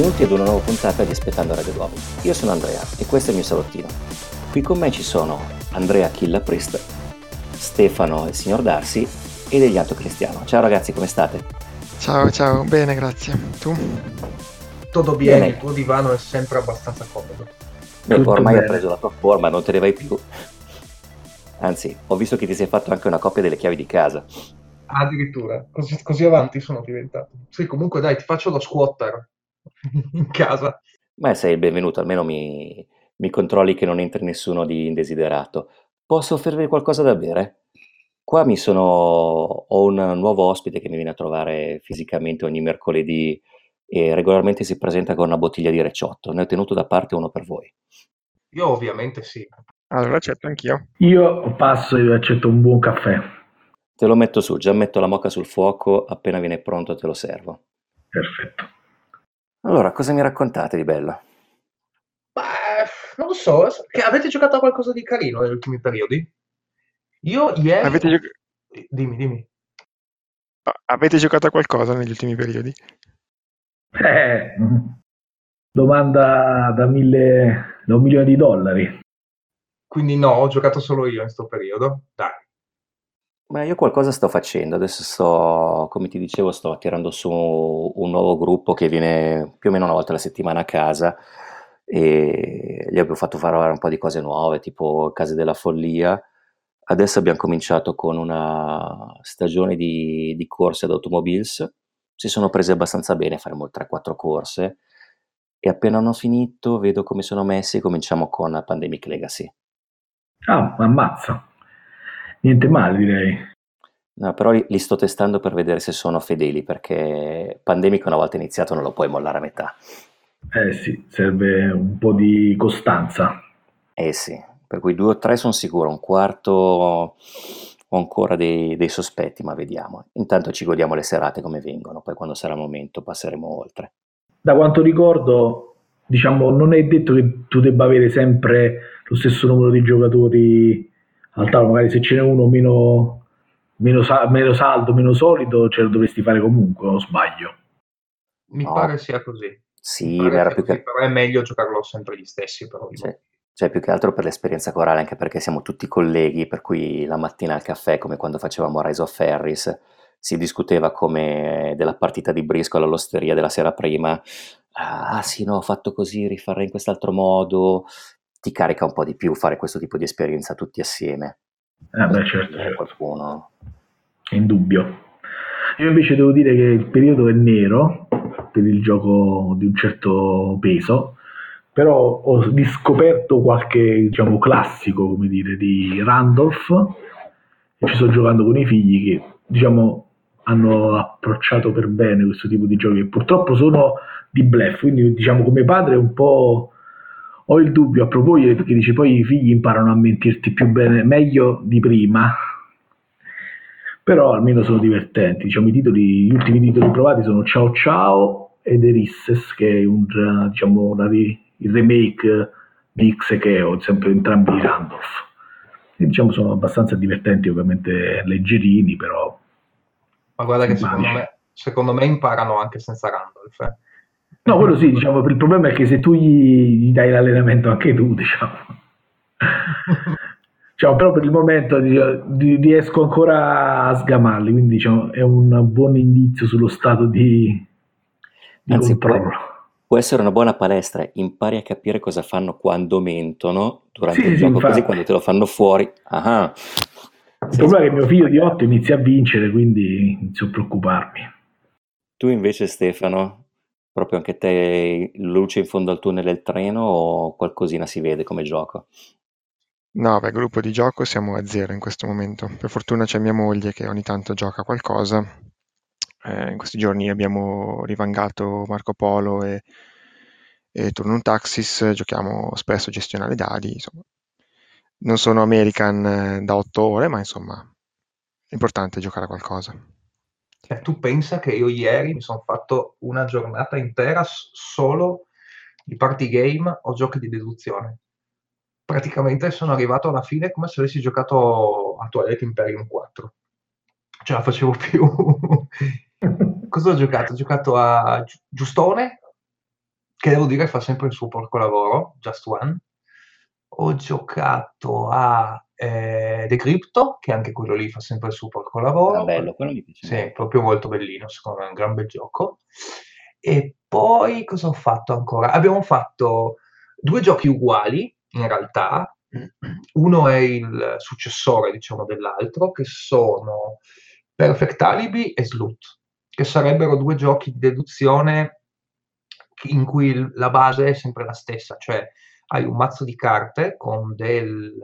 Benvenuti ad una nuova puntata di Aspettando Radio Duomo. Io sono Andrea e questo è il mio salottino. Qui con me ci sono Andrea Killa Priest, Stefano il signor Darsi e Degliato Cristiano. Ciao ragazzi, come state? Ciao, ciao, bene, grazie. Tu? Tutto bene, bene. il tuo divano è sempre abbastanza comodo. Beh, ormai hai preso la tua forma, non te ne vai più. Anzi, ho visto che ti sei fatto anche una copia delle chiavi di casa. Addirittura, così, così avanti sono diventato. Sì, comunque dai, ti faccio lo squatter in casa. Ma sei il benvenuto, almeno mi, mi controlli che non entri nessuno di indesiderato. Posso offrirvi qualcosa da bere? Qua mi sono, ho un nuovo ospite che mi viene a trovare fisicamente ogni mercoledì e regolarmente si presenta con una bottiglia di recciotto. Ne ho tenuto da parte uno per voi. Io ovviamente sì. Allora accetto anch'io. Io passo e accetto un buon caffè. Te lo metto su, già metto la moca sul fuoco, appena viene pronto te lo servo. Perfetto. Allora, cosa mi raccontate di bello? Beh, non lo so, che avete giocato a qualcosa di carino negli ultimi periodi? Io ieri... Avete giocato... Dimmi, dimmi. Avete giocato a qualcosa negli ultimi periodi? Eh, domanda da, mille, da un milione di dollari. Quindi no, ho giocato solo io in questo periodo. Dai. Ma io qualcosa sto facendo, adesso sto, come ti dicevo, sto tirando su un nuovo gruppo che viene più o meno una volta alla settimana a casa e gli abbiamo fatto fare un po' di cose nuove, tipo Case della Follia. Adesso abbiamo cominciato con una stagione di, di corse ad automobiles, si sono prese abbastanza bene, faremo 3-4 corse e appena hanno finito vedo come sono messi e cominciamo con Pandemic Legacy. Ah, ammazza. Niente male, direi. No, però li, li sto testando per vedere se sono fedeli, perché Pandemic una volta iniziato non lo puoi mollare a metà. Eh sì, serve un po' di costanza. Eh sì, per cui due o tre sono sicuro, un quarto ho ancora dei, dei sospetti, ma vediamo. Intanto ci godiamo le serate come vengono, poi quando sarà il momento passeremo oltre. Da quanto ricordo, diciamo, non è detto che tu debba avere sempre lo stesso numero di giocatori al tavolo, magari se ce n'è uno meno, meno, meno saldo, meno solido, ce lo dovresti fare comunque, o sbaglio? Mi no. pare sia così. Sì, era più che... però è meglio giocarlo sempre gli stessi. Però, sì. Cioè, più che altro per l'esperienza corale, anche perché siamo tutti colleghi, per cui la mattina al caffè, come quando facevamo Rise of Ferris, si discuteva come della partita di briscola all'osteria della sera prima. Ah sì, no, ho fatto così, rifarei in quest'altro modo, ti carica un po' di più fare questo tipo di esperienza tutti assieme. Eh beh, certo, certo. Qualcuno. È indubbio. Io invece devo dire che il periodo è nero per il gioco di un certo peso, però ho riscoperto qualche diciamo, classico come dire, di Randolph e ci sto giocando con i figli che diciamo, hanno approcciato per bene questo tipo di giochi purtroppo sono di bluff, quindi diciamo come padre un po' ho il dubbio a proposito perché dice poi i figli imparano a mentirti più bene, meglio di prima, però almeno sono divertenti. Diciamo, i titoli, gli ultimi titoli provati sono Ciao Ciao ed Erisses, che è un, diciamo, una, il remake di Xekeo, sempre entrambi di Randolph. E, diciamo sono abbastanza divertenti, ovviamente leggerini, però... Ma guarda che secondo me, secondo me, imparano anche senza Randolph. Eh. No, quello sì, diciamo, il problema è che se tu gli, gli dai l'allenamento anche tu, diciamo. diciamo però per il momento riesco ancora a sgamarli, quindi diciamo, è un buon indizio sullo stato di, di Anzi, controllo. Può, essere una buona palestra, impari a capire cosa fanno quando mentono durante sì, il sì, gioco, infatti. così quando te lo fanno fuori. Ah, il problema è che mio figlio di 8 inizia a vincere, quindi inizio a preoccuparmi. Tu invece Stefano, Proprio anche te luce in fondo al tunnel del treno o qualcosina si vede come gioco? No, beh, gruppo di gioco siamo a zero in questo momento. Per fortuna c'è mia moglie che ogni tanto gioca qualcosa. Eh, in questi giorni abbiamo rivangato Marco Polo e, e Turnum Taxis, giochiamo spesso a gestionare dadi. Insomma. Non sono American eh, da otto ore, ma insomma, è giocare a qualcosa. Cioè, tu pensa che io ieri mi sono fatto una giornata intera solo di party game o giochi di deduzione. Praticamente sono arrivato alla fine come se avessi giocato a Toilet Imperium 4. Ce la facevo più. Cosa ho giocato? Ho giocato a Giustone, che devo dire fa sempre il suo porco lavoro, Just One. Ho giocato a eh, Decrypto, che anche quello lì fa sempre il suo porco lavoro. Ah, bello, quello mi piace. Sì, proprio molto bellino, secondo me è un gran bel gioco. E poi cosa ho fatto ancora? Abbiamo fatto due giochi uguali, in realtà. Uno è il successore, diciamo, dell'altro, che sono Perfect Alibi e Sloot, che sarebbero due giochi di deduzione in cui la base è sempre la stessa, cioè hai un mazzo di carte con del,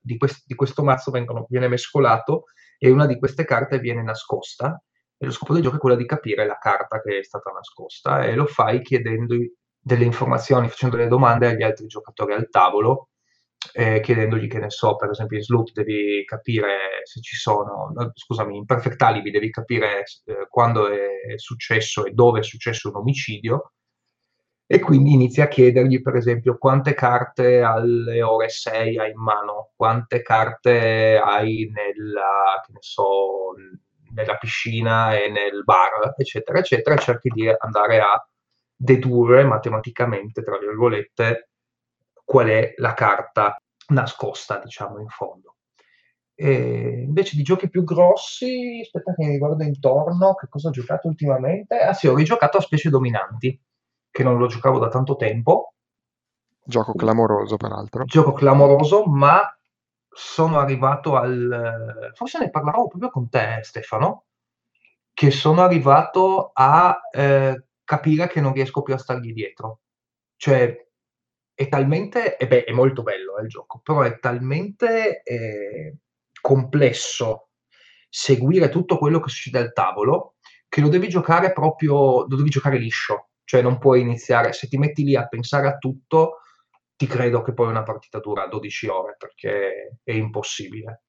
di, quest, di questo mazzo vengono, viene mescolato e una di queste carte viene nascosta e lo scopo del gioco è quello di capire la carta che è stata nascosta e lo fai chiedendo delle informazioni, facendo delle domande agli altri giocatori al tavolo, eh, chiedendogli che ne so, per esempio in Sloot devi capire se ci sono, no, scusami, in Perfect Alibi devi capire eh, quando è successo e dove è successo un omicidio, e quindi inizia a chiedergli, per esempio, quante carte alle ore 6 hai in mano, quante carte hai nella, so, nella piscina e nel bar, eccetera, eccetera, e cerchi di andare a dedurre matematicamente, tra virgolette, qual è la carta nascosta, diciamo, in fondo. E invece di giochi più grossi, aspetta che mi guardo intorno, che cosa ho giocato ultimamente? Ah sì, ho rigiocato a Specie Dominanti, che non lo giocavo da tanto tempo. Gioco clamoroso, peraltro. Gioco clamoroso, ma sono arrivato al... forse ne parlavo proprio con te, Stefano, che sono arrivato a eh, capire che non riesco più a stargli dietro. Cioè, è talmente... E beh, è molto bello eh, il gioco, però è talmente eh, complesso seguire tutto quello che succede al tavolo che lo devi giocare proprio, lo devi giocare liscio cioè non puoi iniziare, se ti metti lì a pensare a tutto, ti credo che poi una partita dura 12 ore perché è impossibile.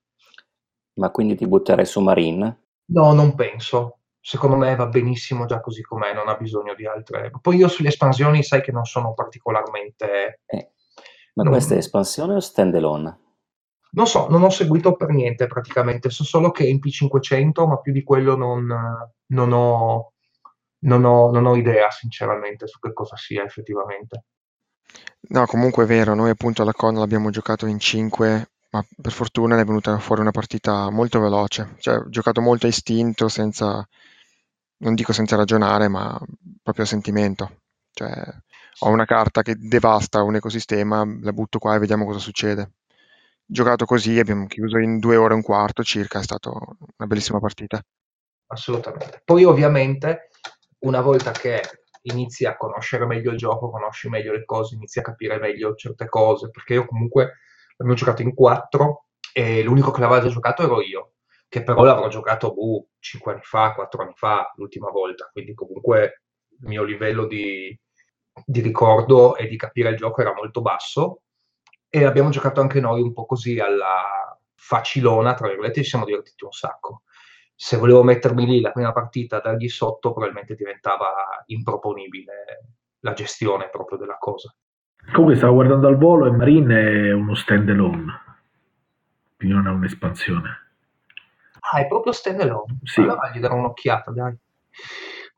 Ma quindi ti butterei su Marine? No, non penso. Secondo me va benissimo già così com'è, non ha bisogno di altre. Poi io sulle espansioni sai che non sono particolarmente... Eh, ma non... questa è espansione o standalone? Non so, non ho seguito per niente praticamente, so solo che è in P500, ma più di quello non, non ho non ho, non ho idea sinceramente su che cosa sia effettivamente. No, comunque è vero, noi appunto alla Con l'abbiamo giocato in 5, ma per fortuna è venuta fuori una partita molto veloce, cioè ho giocato molto a istinto, senza, non dico senza ragionare, ma proprio a sentimento. Cioè, ho una carta che devasta un ecosistema, la butto qua e vediamo cosa succede. Giocato così, abbiamo chiuso in due ore e un quarto circa, è stata una bellissima partita. Assolutamente. Poi ovviamente una volta che inizi a conoscere meglio il gioco, conosci meglio le cose, inizi a capire meglio certe cose, perché io comunque abbiamo giocato in quattro e l'unico che l'aveva già giocato ero io, che però l'avrò giocato boh, 5 anni fa, 4 anni fa, l'ultima volta, quindi comunque il mio livello di, di ricordo e di capire il gioco era molto basso. E abbiamo giocato anche noi un po' così alla facilona, tra virgolette, ci siamo divertiti un sacco se volevo mettermi lì la prima partita dargli sotto, probabilmente diventava improponibile la gestione proprio della cosa. Comunque stavo guardando al volo e Marine è uno stand alone, quindi non è un'espansione. Ah, è proprio stand alone? Sì. Allora gli darò un'occhiata, dai.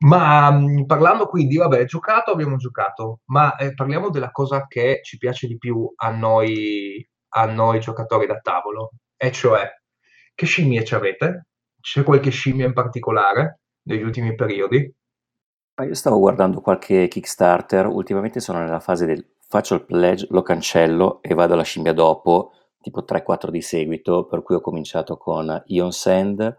Ma mh, parlando quindi, vabbè, giocato abbiamo giocato, ma eh, parliamo della cosa che ci piace di più a noi, a noi giocatori da tavolo, e cioè che scimmie ci avete? C'è qualche scimmia in particolare negli ultimi periodi? Io stavo guardando qualche Kickstarter, ultimamente sono nella fase del faccio il pledge, lo cancello e vado alla scimmia dopo, tipo 3-4 di seguito, per cui ho cominciato con Ion Sand,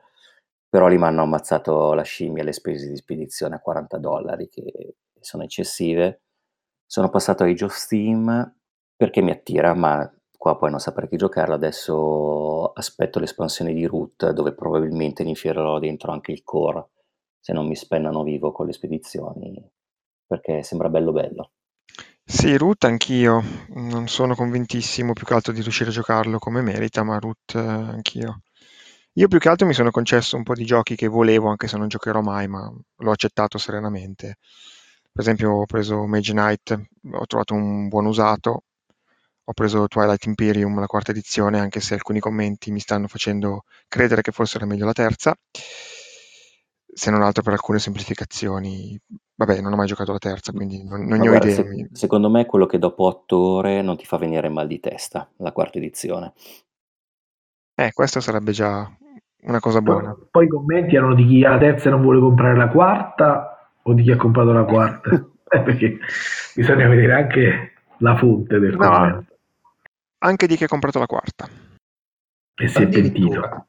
però lì mi hanno ammazzato la scimmia, le spese di spedizione a 40 dollari, che sono eccessive. Sono passato a Age of Steam perché mi attira, ma qua poi non saprei che giocarlo, adesso aspetto l'espansione di Root dove probabilmente infiererò dentro anche il core, se non mi spennano vivo con le spedizioni, perché sembra bello bello. Sì, Root anch'io, non sono convintissimo più che altro di riuscire a giocarlo come merita, ma Root eh, anch'io. Io più che altro mi sono concesso un po' di giochi che volevo, anche se non giocherò mai, ma l'ho accettato serenamente. Per esempio ho preso Mage Knight, ho trovato un buon usato, ho preso Twilight Imperium, la quarta edizione, anche se alcuni commenti mi stanno facendo credere che fosse meglio la terza. se non altro per alcune semplificazioni. Vabbè, non ho mai giocato la terza, quindi non, non ne ho idea. Se, secondo me è quello che dopo otto ore non ti fa venire mal di testa, la quarta edizione. Eh, questo sarebbe già una cosa buona. Poi, poi i commenti erano di chi ha la terza e non vuole comprare la quarta o di chi ha comprato la quarta? eh, perché bisogna vedere anche la fonte del no, commento. Anche di chi ha comprato la quarta. E si è pentito.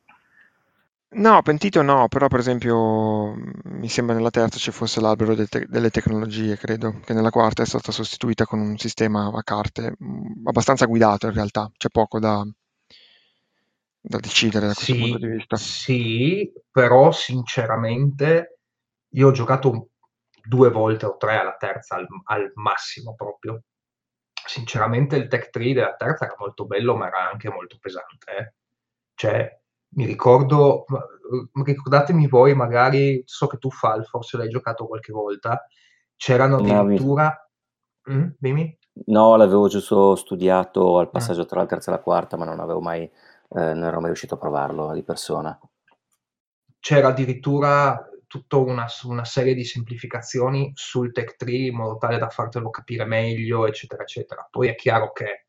No, pentito no, però per esempio mi sembra nella terza ci fosse l'albero del te- delle tecnologie, credo, che nella quarta è stata sostituita con un sistema a carte mh, abbastanza guidato in realtà, c'è poco da, da decidere da questo punto di vista. sì, però sinceramente io ho giocato due volte o tre alla terza al, al massimo proprio. Sinceramente il tech tree della terza era molto bello, ma era anche molto pesante. eh. Cioè, mi ricordo, ricordatemi voi, magari so che tu Fal, forse l'hai giocato qualche volta, c'erano addirittura... Mm, dimmi? No, l'avevo giusto studiato al Ah. passaggio tra la terza e la quarta, ma non avevo mai, eh, non ero mai riuscito a provarlo di persona. C'era addirittura tutta una, una serie di semplificazioni sul tech tree in modo tale da fartelo capire meglio, eccetera, eccetera. Poi è chiaro che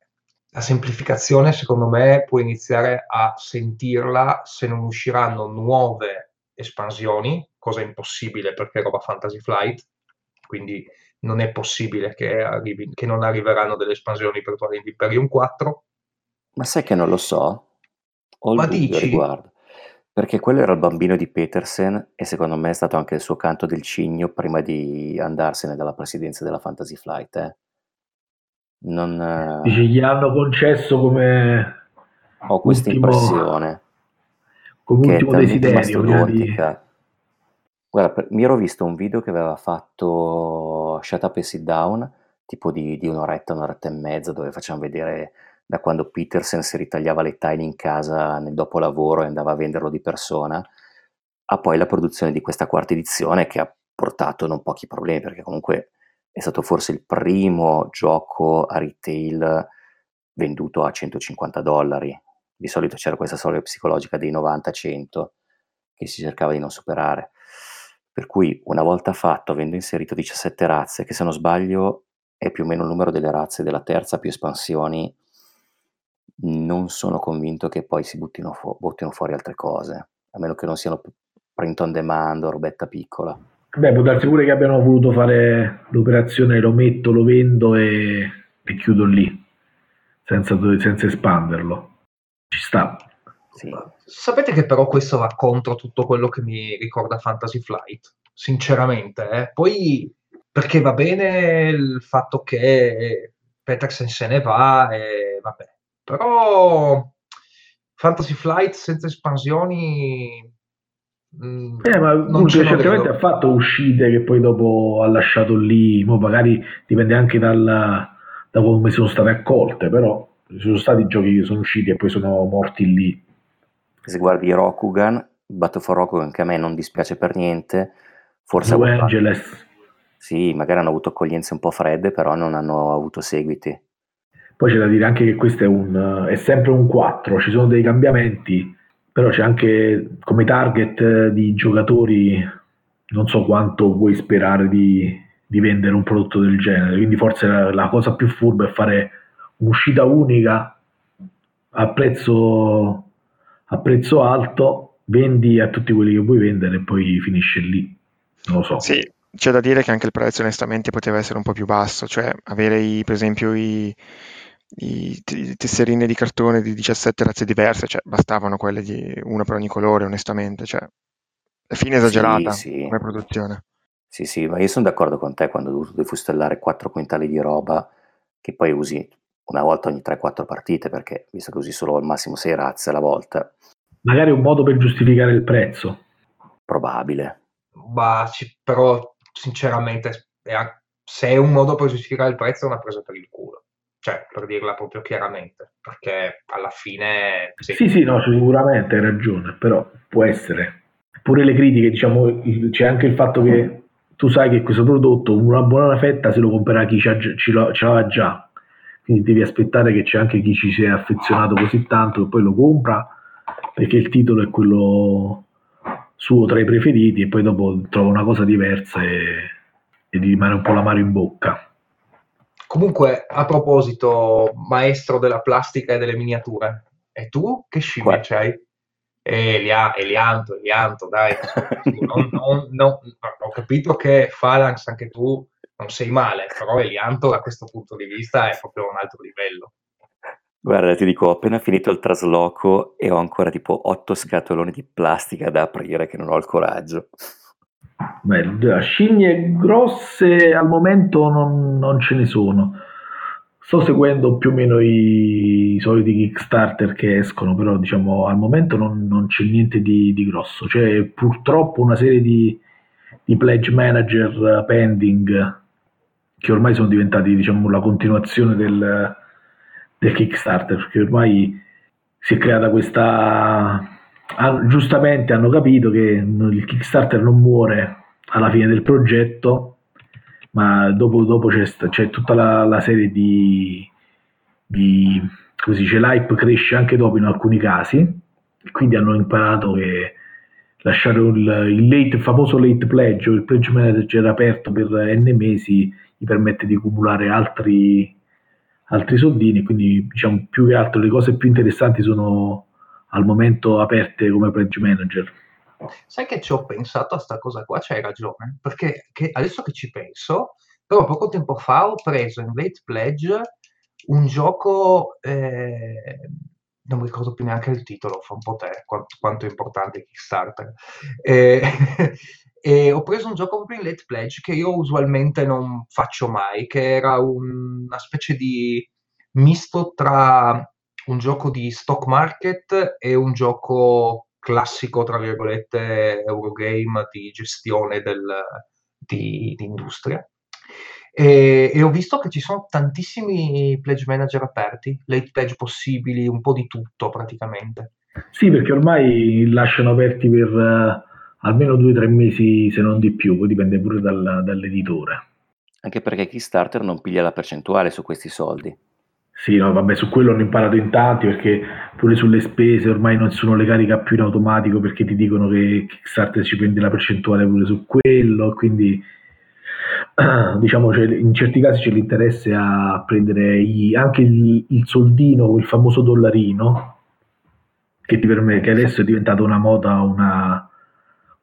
la semplificazione, secondo me, puoi iniziare a sentirla se non usciranno nuove espansioni, cosa impossibile perché è roba Fantasy Flight, quindi non è possibile che, arrivi, che non arriveranno delle espansioni per Twilight Imperium 4. Ma sai che non lo so? Ho Ma dici? riguardo. Perché quello era il bambino di Petersen e secondo me è stato anche il suo canto del cigno prima di andarsene dalla presidenza della Fantasy Flight. Eh. Non, eh, Dice, gli hanno concesso come ho questa ultimo, impressione come che è ultimo talmente desiderio. prima di- mastodontica. Guarda, per- mi ero visto un video che aveva fatto Shut Up and Sit Down, tipo di, di un'oretta, un'oretta e mezza, dove facciamo vedere da quando Petersen si ritagliava le tiny in casa nel dopolavoro e andava a venderlo di persona, a poi la produzione di questa quarta edizione che ha portato non pochi problemi, perché comunque è stato forse il primo gioco a retail venduto a 150 dollari. Di solito c'era questa soglia psicologica dei 90-100 che si cercava di non superare. Per cui una volta fatto, avendo inserito 17 razze, che se non sbaglio è più o meno il numero delle razze della terza più espansioni, non sono convinto che poi si buttino, fu- buttino fuori altre cose, a meno che non siano print on demand o robetta piccola. Beh, può darsi pure che abbiano voluto fare l'operazione lo metto, lo vendo e, e chiudo lì, senza, senza espanderlo. Ci sta. Sì. Sapete che però questo va contro tutto quello che mi ricorda Fantasy Flight, sinceramente. eh. Poi perché va bene il fatto che Petersen se ne va e vabbè. Però Fantasy Flight senza espansioni mm, Eh, ma vedo. ha fatto uscite che poi dopo ha lasciato lì, mo magari dipende anche dal, da come sono state accolte, però ci sono stati giochi che sono usciti e poi sono morti lì. Se guardi Rokugan, Battle for Rokugan, che a me non dispiace per niente, forse avuto- Angeles. sì, magari hanno avuto accoglienze un po' fredde, però non hanno avuto seguiti. Poi c'è da dire anche che questo è, un, è sempre un 4, ci sono dei cambiamenti, però c'è anche come target di giocatori, non so quanto puoi sperare di, di vendere un prodotto del genere, quindi forse la, la cosa più furba è fare un'uscita unica a prezzo, a prezzo alto, vendi a tutti quelli che vuoi vendere e poi finisce lì. Non lo so. Sì, c'è da dire che anche il prezzo onestamente poteva essere un po' più basso, cioè avere i- per esempio i, i tesserine di cartone di 17 razze diverse, cioè bastavano quelle di una per ogni colore onestamente, cioè è fine esagerata Sì, sì. come produzione. Sì, sì, ma io sono d'accordo con te quando ho dovuto defustellare 4 quintali di roba che poi usi una volta ogni 3-4 partite, perché visto che usi solo al massimo 6 razze alla volta, Magari un modo per giustificare il prezzo. probabile. Ma ci- però sinceramente è se è un modo per giustificare il prezzo è una presa per il culo. Cioè, per dirla proprio chiaramente, perché alla fine sì. Sì, sì, no, sicuramente hai ragione, però può essere. Pure le critiche, diciamo, c'è anche il fatto che tu sai che questo prodotto, una buona fetta se lo comprerà chi ce l'ha- già, quindi devi aspettare che c'è anche chi ci si è affezionato così tanto che poi lo compra perché il titolo è quello suo tra i preferiti e poi dopo trova una cosa diversa e, e gli rimane un po' l'amaro in bocca. Comunque, a proposito, maestro della plastica e delle miniature, e tu che scimmie c'hai? Elia, Elianto, Elianto, dai. non, non, non, ho capito che Phalanx anche tu non sei male, però Elianto da questo punto di vista è proprio un altro livello. Guarda, ti dico, ho appena finito il trasloco e ho ancora tipo otto scatoloni di plastica da aprire che non ho il coraggio. Beh, scimmie grosse al momento non, non, ce ne sono. Sto seguendo più o meno i, i, soliti Kickstarter che escono, però diciamo al momento non, non c'è niente di, di, grosso. C'è purtroppo una serie di, di pledge manager pending che ormai sono diventati diciamo, la continuazione del, del Kickstarter, perché ormai si è creata questa... giustamente hanno capito che il Kickstarter non muore alla fine del progetto, ma dopo, dopo c'è, c'è, tutta la, la serie di, di così dice, l'hype cresce anche dopo in alcuni casi, quindi hanno imparato che lasciare il, il, late, il famoso late pledge o il pledge manager aperto per n mesi gli permette di accumulare altri, altri soldini, quindi diciamo più che altro le cose più interessanti sono al momento aperte come pledge manager. Sai che ci ho pensato a sta cosa qua, c'hai ragione, perché che adesso che ci penso, però poco tempo fa ho preso in late pledge un gioco, eh, non mi ricordo più neanche il titolo, fa un po' te, quanto, quanto è importante Kickstarter. Eh, E ho preso un gioco proprio in late pledge che io usualmente non faccio mai, che era un, una specie di misto tra un gioco di stock market e un gioco classico, tra virgolette, Eurogame di gestione del, di, di industria. E, e, ho visto che ci sono tantissimi pledge manager aperti, late pledge possibili, un po' di tutto praticamente. Sì, perché ormai lasciano aperti per almeno due o tre mesi se non di più, poi dipende pure dal, dall'editore. Anche perché Kickstarter non piglia la percentuale su questi soldi. Sì, no, vabbè, su quello hanno imparato in tanti perché pure sulle spese ormai nessuno le carica più in automatico perché ti dicono che Kickstarter ci prende la percentuale pure su quello, quindi diciamo in certi casi c'è l'interesse a prendere i, anche il, il, soldino, il famoso dollarino, che, permette, che adesso è diventato una moda, una,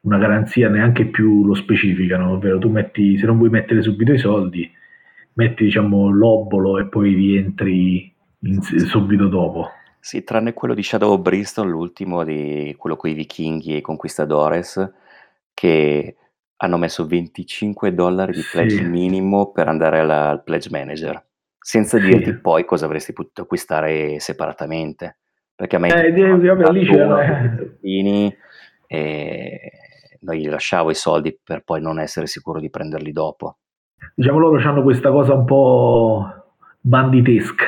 una garanzia neanche più lo specificano, ovvero tu metti, se non vuoi mettere subito i soldi, metti diciamo l'obolo e poi rientri in, subito dopo. Sì, tranne quello di Shadow of Bristol, l'ultimo di quello con i vichinghi e i conquistadores, che hanno messo 25 dollari di pledge sì. minimo per andare alla, al pledge manager, senza sì. dirti poi cosa avresti potuto acquistare separatamente. Perché a me eh, vabbè, lì c'era... e non gli lasciavo i soldi per poi non essere sicuro di prenderli dopo. Diciamo loro hanno questa cosa un po' banditesca,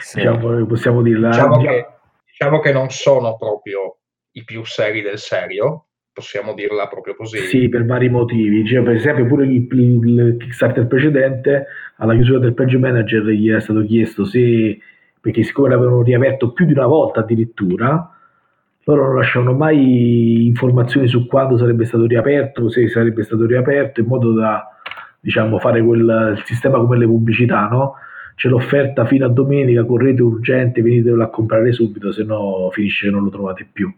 sì. diciamo, possiamo dirla. Diciamo che, diciamo che non sono proprio i più seri del serio, possiamo dirla proprio così. Sì, per vari motivi. Cioè, per esempio, pure il, il, Kickstarter precedente, alla chiusura del page manager, gli era stato chiesto se, perché siccome l'avevano riaperto più di una volta addirittura, loro non lasciano mai informazioni su quando sarebbe stato riaperto, se sarebbe stato riaperto, in modo da diciamo, fare quel sistema come le pubblicità, no? C'è l'offerta fino a domenica, correte urgente, venitelo a comprare subito, se no finisce che non lo trovate più.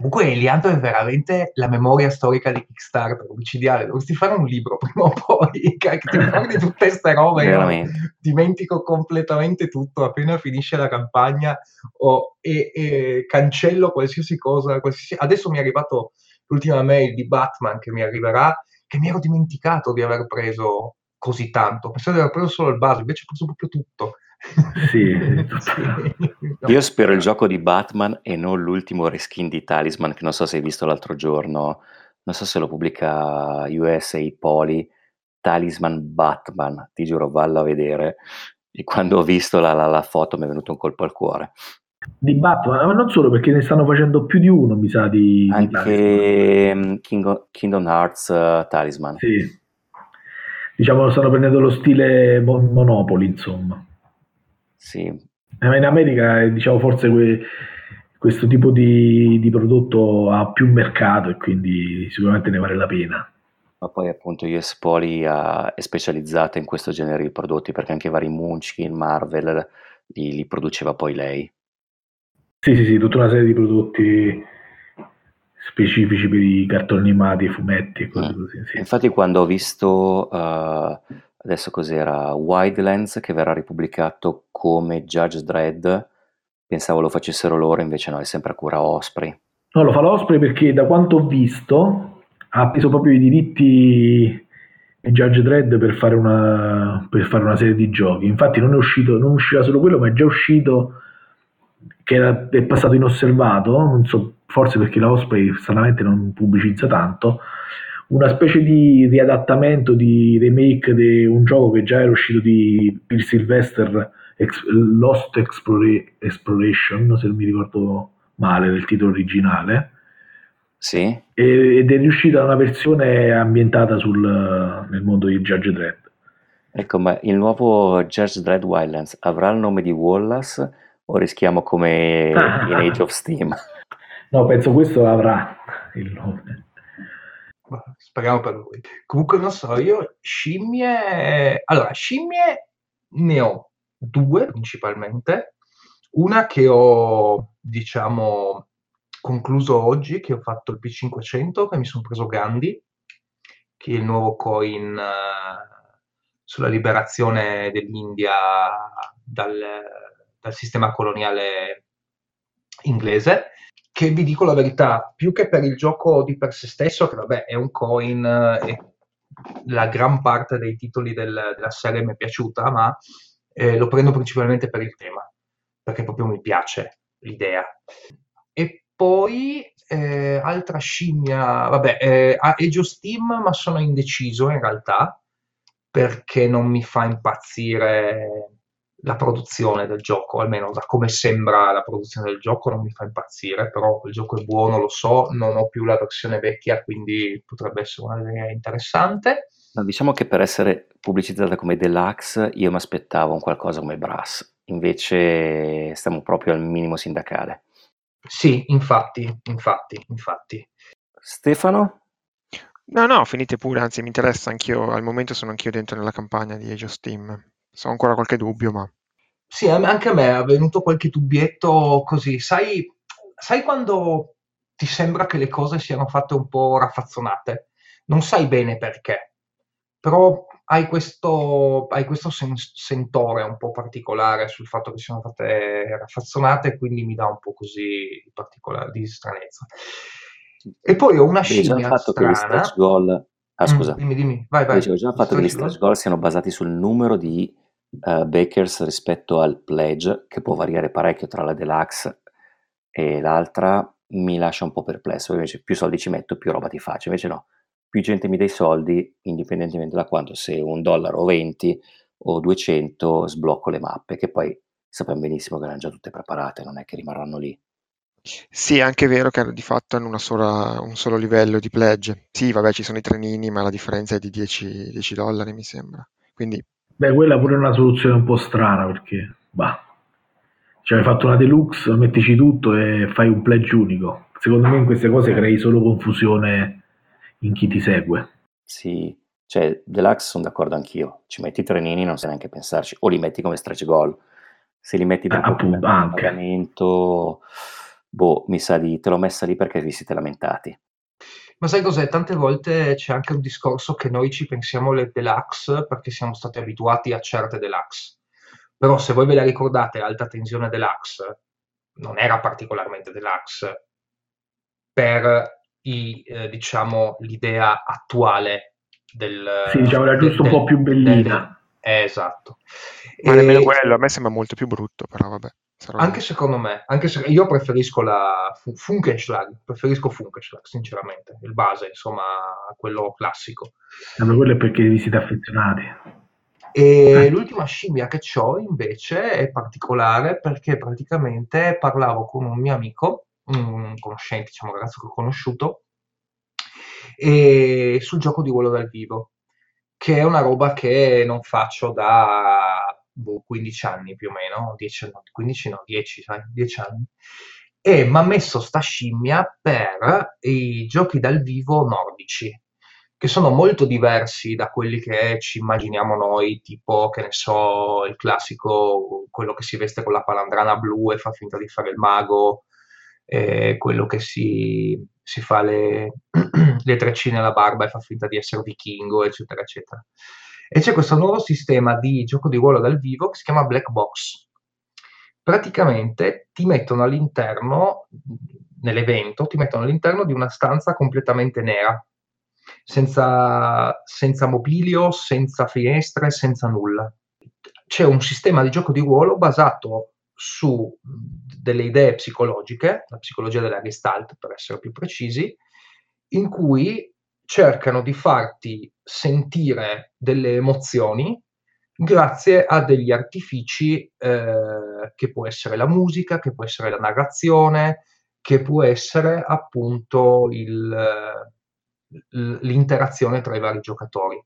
Comunque Elianto è veramente la memoria storica di Kickstarter, omicidiale. Dovresti fare un libro prima o poi, che ti ricordi tutte queste robe. Io dimentico completamente tutto appena finisce la campagna oh, e, e, cancello qualsiasi cosa. Qualsiasi... Adesso mi è arrivato l'ultima mail di Batman che mi arriverà, che mi ero dimenticato di aver preso così tanto. Pensavo di aver preso solo il base, invece ho preso proprio tutto. Sì. Io spero il gioco di Batman e non l'ultimo reskin di Talisman, che non so se hai visto l'altro giorno, non so se lo pubblica USA Poli, Talisman Batman, ti giuro, vallo a vedere. E quando ho visto la, la, la foto mi è venuto un colpo al cuore. Di Batman, ma non solo perché ne stanno facendo più di uno, mi sa di. Anche di mm, King, Kingdom Hearts uh, Talisman. Sì. Diciamo, stanno prendendo lo stile mon- Monopoli, insomma. Sì. Eh, in America, diciamo, forse que- questo tipo di, di prodotto ha più mercato e quindi sicuramente ne vale la pena. Ma poi appunto Poly ha- è specializzata in questo genere di prodotti perché anche vari Munchkin, Marvel li, li produceva poi lei. Sì, sì, sì, tutta una serie di prodotti specifici per i cartoni animati, i fumetti e cose Mm. così. Sì. Infatti quando ho visto, uh, adesso cos'era, Wildlands che verrà ripubblicato come Judge Dredd, pensavo lo facessero loro, invece no, è sempre a cura Osprey. No, lo fa l'Osprey perché da quanto ho visto ha preso proprio i diritti di Judge Dredd per fare una, per fare una serie di giochi. Infatti non è uscito, non uscirà solo quello, ma è già uscito che era- è passato inosservato, non so, forse perché la Osprey stranamente non pubblicizza tanto, una specie di riadattamento, di remake di un gioco che già era uscito di Bill Sylvester, Ex- Lost Explore- Exploration, se non mi ricordo male del titolo originale, Sì? ed è riuscita una versione ambientata sul- nel mondo di Judge Dredd. Ecco, ma il nuovo Judge Dredd Wildlands avrà il nome di Wallace o rischiamo come in Age of Steam? No, penso questo avrà il nome. Speriamo per lui. Comunque non so, io scimmie... Allora, scimmie ne ho due principalmente. Una che ho, diciamo, concluso oggi, che ho fatto il P500, che mi sono preso Gandhi, che è il nuovo coin eh, sulla liberazione dell'India dal, dal sistema coloniale inglese che vi dico la verità, più che per il gioco di per sé stesso, che vabbè è un coin eh, e la gran parte dei titoli del- della serie mi è piaciuta, ma eh, lo prendo principalmente per il tema, perché proprio mi piace l'idea. E poi eh, altra scimmia, vabbè, eh, Age of Steam, ma sono indeciso in realtà, perché non mi fa impazzire la produzione del gioco, almeno da come sembra la produzione del gioco non mi fa impazzire, però il gioco è buono, lo so, non ho più la versione vecchia, quindi potrebbe essere una idea interessante. No, diciamo che per essere pubblicizzata come deluxe io mi aspettavo un qualcosa come Brass, invece stiamo proprio al minimo sindacale. Sì, infatti, infatti, infatti. Stefano? No, no, finite pure, anzi mi interessa anch'io, al momento sono anch'io dentro nella campagna di Age of Steam. So ho ancora qualche dubbio, ma Sì, anche a me è venuto qualche dubbietto così, sai, sai quando ti sembra che le cose siano fatte un po' raffazzonate? Non sai bene perché, però hai questo, hai questo sen- sentore un po' particolare sul fatto che siano fatte raffazzonate, e quindi mi dà un po' così di particolare, di stranezza. E poi ho una scimmia fatto che gli strana. stretch goal... Ah, Mm, scusa. dimmi, dimmi, vai, vai. Dicevo già il fatto che gli Stretch goal? siano basati sul numero di Bakers rispetto al pledge, che può variare parecchio tra la deluxe e l'altra, mi lascia un po' perplesso. Invece più soldi ci metto, più roba ti faccio. Invece no, più gente mi dà i soldi, indipendentemente da quanto, se un dollaro o 20 o 200, sblocco le mappe, che poi sappiamo benissimo che erano già tutte preparate, non è che rimarranno lì. sì, è anche vero che di fatto hanno sola- un solo livello di pledge. Sì, vabbè, ci sono i trenini, ma la differenza è di 10, 10 dollari, mi sembra. Quindi Beh, quella pure è una soluzione un po' strana perché, bah, cioè hai fatto una deluxe, mettici tutto e fai un pledge unico. Secondo me in queste cose crei solo confusione in chi ti segue. Sì, cioè, deluxe sono d'accordo anch'io. Ci metti i trenini, non sai neanche pensarci, o li metti come stretch goal. Se li metti Eh, dentro come appunto, anche. pagamento, boh, mi sa di te l'ho messa lì perché vi siete lamentati. Ma sai cos'è? Tante volte c'è anche un discorso che noi ci pensiamo le deluxe perché siamo stati abituati a certe deluxe. Però se voi ve la ricordate, Alta Tensione Deluxe non era particolarmente deluxe per i, eh, diciamo, l'idea attuale del... Sì, diciamo, era del- giusto un del- po' più bellina. eh, esatto. Ma E- nemmeno quello, a me sembra molto più brutto, però vabbè. Anche secondo me, anche se io preferisco la Fu- Funkenschlag, preferisco Funkenschlag, sinceramente, il base, insomma, quello classico. Eh, ma quello è perché vi siete affezionati. E l'ultima scimmia che ho invece è particolare perché praticamente parlavo con un mio amico, un conoscente, diciamo un ragazzo che ho conosciuto, e sul gioco di volo dal vivo, che è una roba che non faccio da boh, 15 anni più o meno, 10, no, 15 no, 10, sai, 10 anni. e mi ha messo sta scimmia per i giochi dal vivo nordici, che sono molto diversi da quelli che ci immaginiamo noi, tipo, che ne so, il classico, quello che si veste con la palandrana blu e fa finta di fare il mago, eh, quello che si, si fa le, le treccine alla barba e fa finta di essere vichingo, eccetera, eccetera. E c'è questo nuovo sistema di gioco di ruolo dal vivo che si chiama Black Box. Praticamente ti mettono all'interno, nell'evento, ti mettono all'interno di una stanza completamente nera, senza, senza mobilio, senza finestre, senza nulla. C'è un sistema di gioco di ruolo basato su delle idee psicologiche, la psicologia della Gestalt per essere più precisi, in cui cercano di farti sentire delle emozioni grazie a degli artifici eh, che può essere la musica, che può essere la narrazione, che può essere appunto il, l'interazione tra i vari giocatori.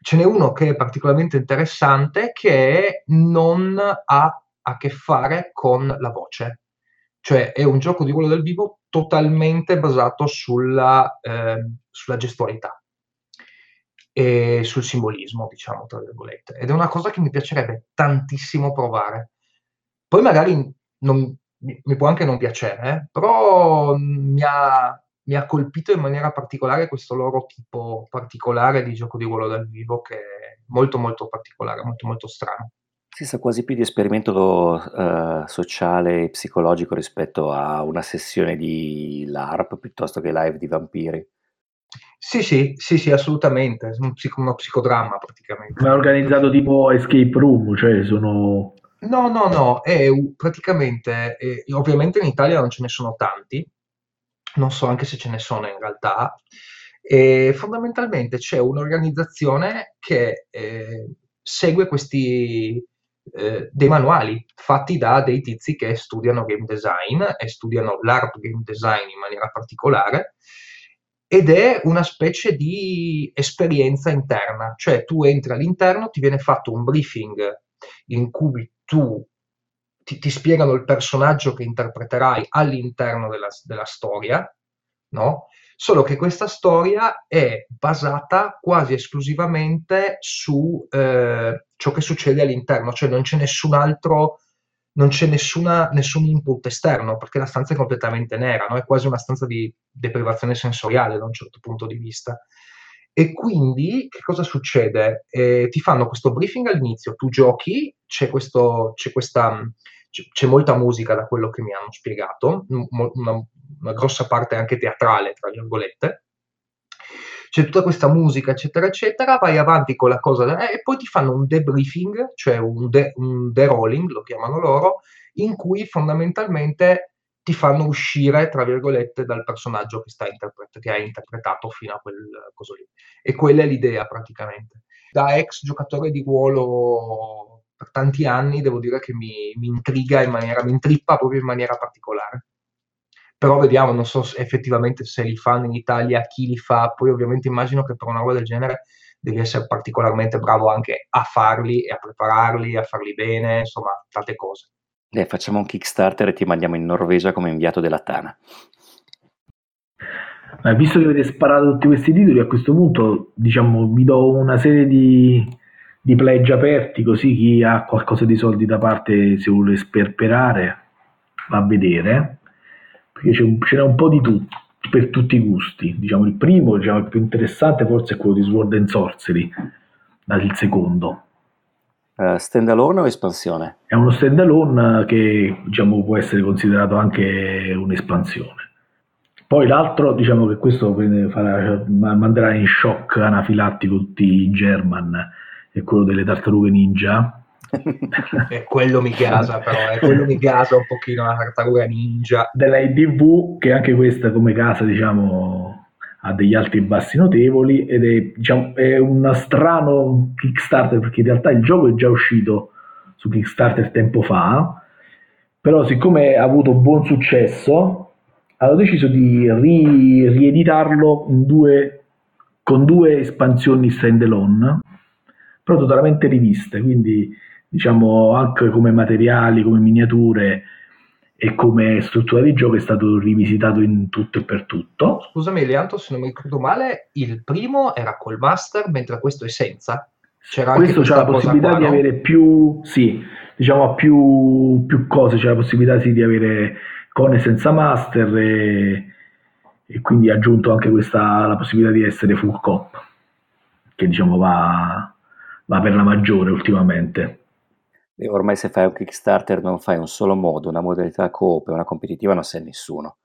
Ce n'è uno che è particolarmente interessante che non ha a che fare con la voce, cioè è un gioco di ruolo dal vivo totalmente basato sulla, eh, sulla gestualità e sul simbolismo, diciamo, tra virgolette. Ed è una cosa che mi piacerebbe tantissimo provare. Poi magari non, mi può anche non piacere, eh, però mi ha, mi ha colpito in maniera particolare questo loro tipo particolare di gioco di ruolo dal vivo che è molto molto particolare, molto molto strano. Si sa quasi più di esperimento uh, sociale e psicologico rispetto a una sessione di LARP piuttosto che live di vampiri. Sì, sì, sì, sì, assolutamente, uno, psico- uno psicodramma praticamente. Ma è organizzato tipo escape room, cioè sono... No, no, no, è praticamente, eh, ovviamente in Italia non ce ne sono tanti, non so anche se ce ne sono in realtà, e fondamentalmente c'è un'organizzazione che eh, segue questi eh, dei manuali fatti da dei tizi che studiano game design e studiano l'ARP game design in maniera particolare ed è una specie di esperienza interna, cioè tu entri all'interno, ti viene fatto un briefing in cui tu ti, ti spiegano il personaggio che interpreterai all'interno della, della storia, no? Solo che questa storia è basata quasi esclusivamente su eh, ciò che succede all'interno, cioè non c'è nessun altro, non c'è nessuna, nessun input esterno, perché la stanza è completamente nera, no? è quasi una stanza di deprivazione sensoriale da un certo punto di vista. E quindi che cosa succede? Eh, ti fanno questo briefing all'inizio, tu giochi, c'è, questo, c'è questa c'è molta musica da quello che mi hanno spiegato, una, una grossa parte anche teatrale, tra virgolette. C'è tutta questa musica, eccetera, eccetera, vai avanti con la cosa eh, e poi ti fanno un debriefing, cioè un, de, un derolling, lo chiamano loro, in cui fondamentalmente ti fanno uscire, tra virgolette, dal personaggio che, interpret- che hai interpretato fino a quel coso lì. E quella è l'idea praticamente. Da ex giocatore di ruolo per tanti anni, devo dire che mi, mi intriga in maniera, mi intrippa proprio in maniera particolare però vediamo, non so effettivamente se li fanno in Italia, chi li fa, poi ovviamente immagino che per una roba del genere devi essere particolarmente bravo anche a farli e a prepararli, a farli bene, insomma, tante cose. Eh, facciamo un Kickstarter e ti mandiamo in Norvegia come inviato della Tana. Eh, visto che avete sparato tutti questi titoli, a questo punto diciamo vi do una serie di, di pledge aperti, così chi ha qualcosa di soldi da parte, se vuole sperperare, va a vedere perché ce n'è un po' di tutto per tutti i gusti. Diciamo, il primo, diciamo, il più interessante forse è quello di Sword and Sorcery, il secondo. Uh, standalone o espansione? È uno standalone che diciamo, può essere considerato anche un'espansione. Poi l'altro, diciamo che questo farà, manderà in shock anafilattico tutti i German, è quello delle tartarughe ninja, e quello mi gasa però, eh, quello mi gasa un pochino la tartaruga ninja. Della IDV, che anche questa come casa, diciamo, ha degli alti e bassi notevoli ed è, diciamo, è un strano Kickstarter perché in realtà il gioco è già uscito su Kickstarter tempo fa, però siccome ha avuto buon successo, hanno deciso di ri- rieditarlo due, con due espansioni standalone, però totalmente riviste, quindi diciamo anche come materiali, come miniature e come struttura di gioco è stato rivisitato in tutto e per tutto. Scusami Elianto, se non mi ricordo male, il primo era col master, mentre questo è senza. C'era questo c'è la possibilità qua, di no? avere più, sì, diciamo più, più cose, c'è la possibilità sì, di avere con e senza master e, e quindi ha aggiunto anche questa, la possibilità di essere full cop, che diciamo va, va per la maggiore ultimamente. E ormai se fai un Kickstarter non fai un solo modo, una modalità coop e una competitiva non sei nessuno.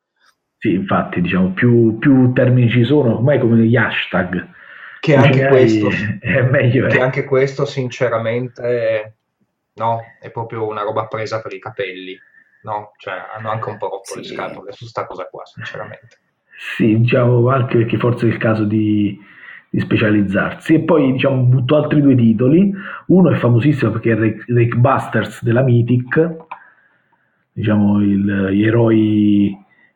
Sì, infatti, diciamo, più, più termini ci sono, ormai come gli hashtag. Che anche, questo, è meglio, che eh. anche questo, sinceramente, no, è proprio una roba presa per i capelli. No? Cioè, hanno anche un po' rotto sì. le scatole su sta cosa qua, sinceramente. Sì, diciamo anche perché forse è il caso di, di specializzarsi. E poi diciamo, butto altri due titoli. Uno è famosissimo perché è Rake Busters della Mythic, diciamo il, gli eroi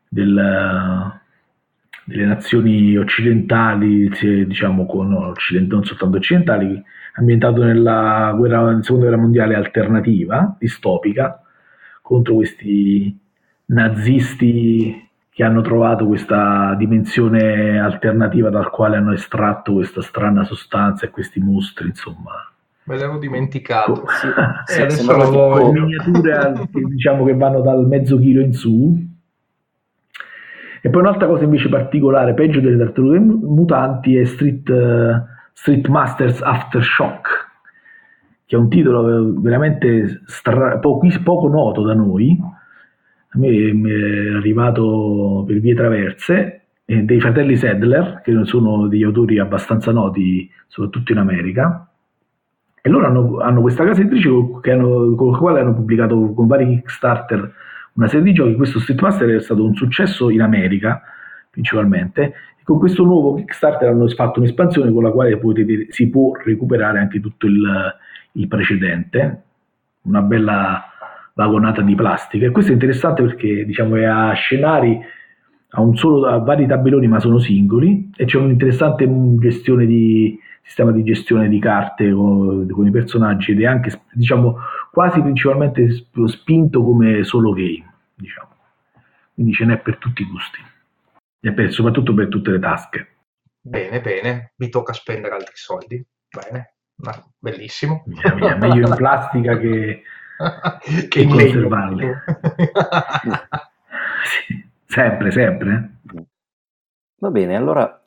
del, delle nazioni occidentali, diciamo con no, non soltanto occidentali, ambientato nella, guerra, nella seconda guerra mondiale alternativa, distopica, contro questi nazisti che hanno trovato questa dimensione alternativa dal quale hanno estratto questa strana sostanza e questi mostri, insomma. Me l'avevo dimenticato. Sì, sì, adesso lo voglio. miniature diciamo che vanno dal mezzo chilo in su. E poi un'altra cosa invece particolare, peggio delle tartarughe mutanti, è Street, uh, Street Masters Aftershock, che è un titolo veramente stra- poco, poco noto da noi, a me è arrivato per vie traverse eh, dei fratelli Sedler, che sono degli autori abbastanza noti, soprattutto in America, e loro hanno, hanno questa casa editrice hanno, con la quale hanno pubblicato con vari Kickstarter una serie di giochi. Questo Street Master è stato un successo in America principalmente. E con questo nuovo Kickstarter hanno fatto un'espansione con la quale potete, si può recuperare anche tutto il, il precedente. Una bella vagonata di plastica. E questo è interessante perché diciamo, è a scenari, a, un solo, a vari tabelloni ma sono singoli e c'è un'interessante gestione di, sistema di gestione di carte con, con, i personaggi ed è anche diciamo, quasi principalmente spinto come solo game. Diciamo. Quindi ce n'è per tutti i gusti e per, soprattutto per tutte le tasche. Bene, bene, mi tocca spendere altri soldi. Bene, ma bellissimo. Mia, mia, meglio in plastica che che conservarle. sempre, sempre. Va bene, allora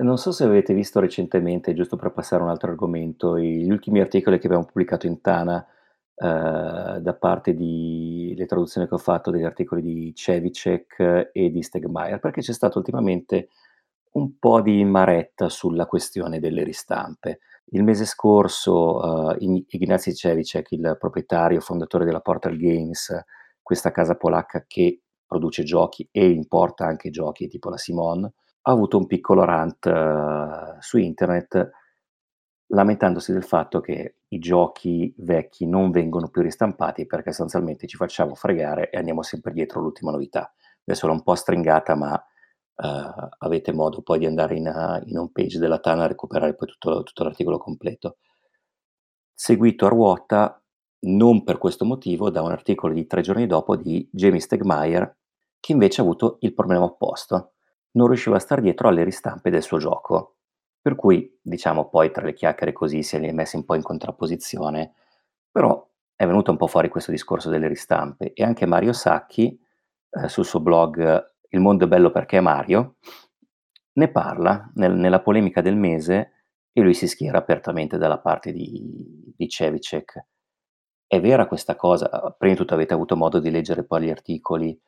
non so se avete visto recentemente, giusto per passare a un altro argomento, gli ultimi articoli che abbiamo pubblicato in Tana eh, da parte di le traduzioni che ho fatto degli articoli di Cevicek e di Stegmaier, perché c'è stato ultimamente un po' di maretta sulla questione delle ristampe. Il mese scorso, uh, Ignacy Cevicek, il proprietario fondatore della Portal Games, questa casa polacca che produce giochi e importa anche giochi tipo la Simon, ha avuto un piccolo rant uh, su internet lamentandosi del fatto che i giochi vecchi non vengono più ristampati perché sostanzialmente ci facciamo fregare e andiamo sempre dietro l'ultima novità. Adesso l'ho un po' stringata, ma uh, avete modo poi di andare in, uh, in home page della Tana a recuperare poi tutto, tutto l'articolo completo. Seguito a ruota, non per questo motivo, da un articolo di tre giorni dopo di Jamie Stegmaier, che invece ha avuto il problema opposto. Non riusciva a stare dietro alle ristampe del suo gioco. Per cui, diciamo, poi tra le chiacchiere così si è messi un po' in contrapposizione, però è venuto un po' fuori questo discorso delle ristampe e anche Mario Sacchi eh, sul suo blog il mondo è bello perché è Mario, ne parla nel, nella polemica del mese e lui si schiera apertamente dalla parte di, di Cevicek. È vera questa cosa? Prima di tutto avete avuto modo di leggere poi gli articoli.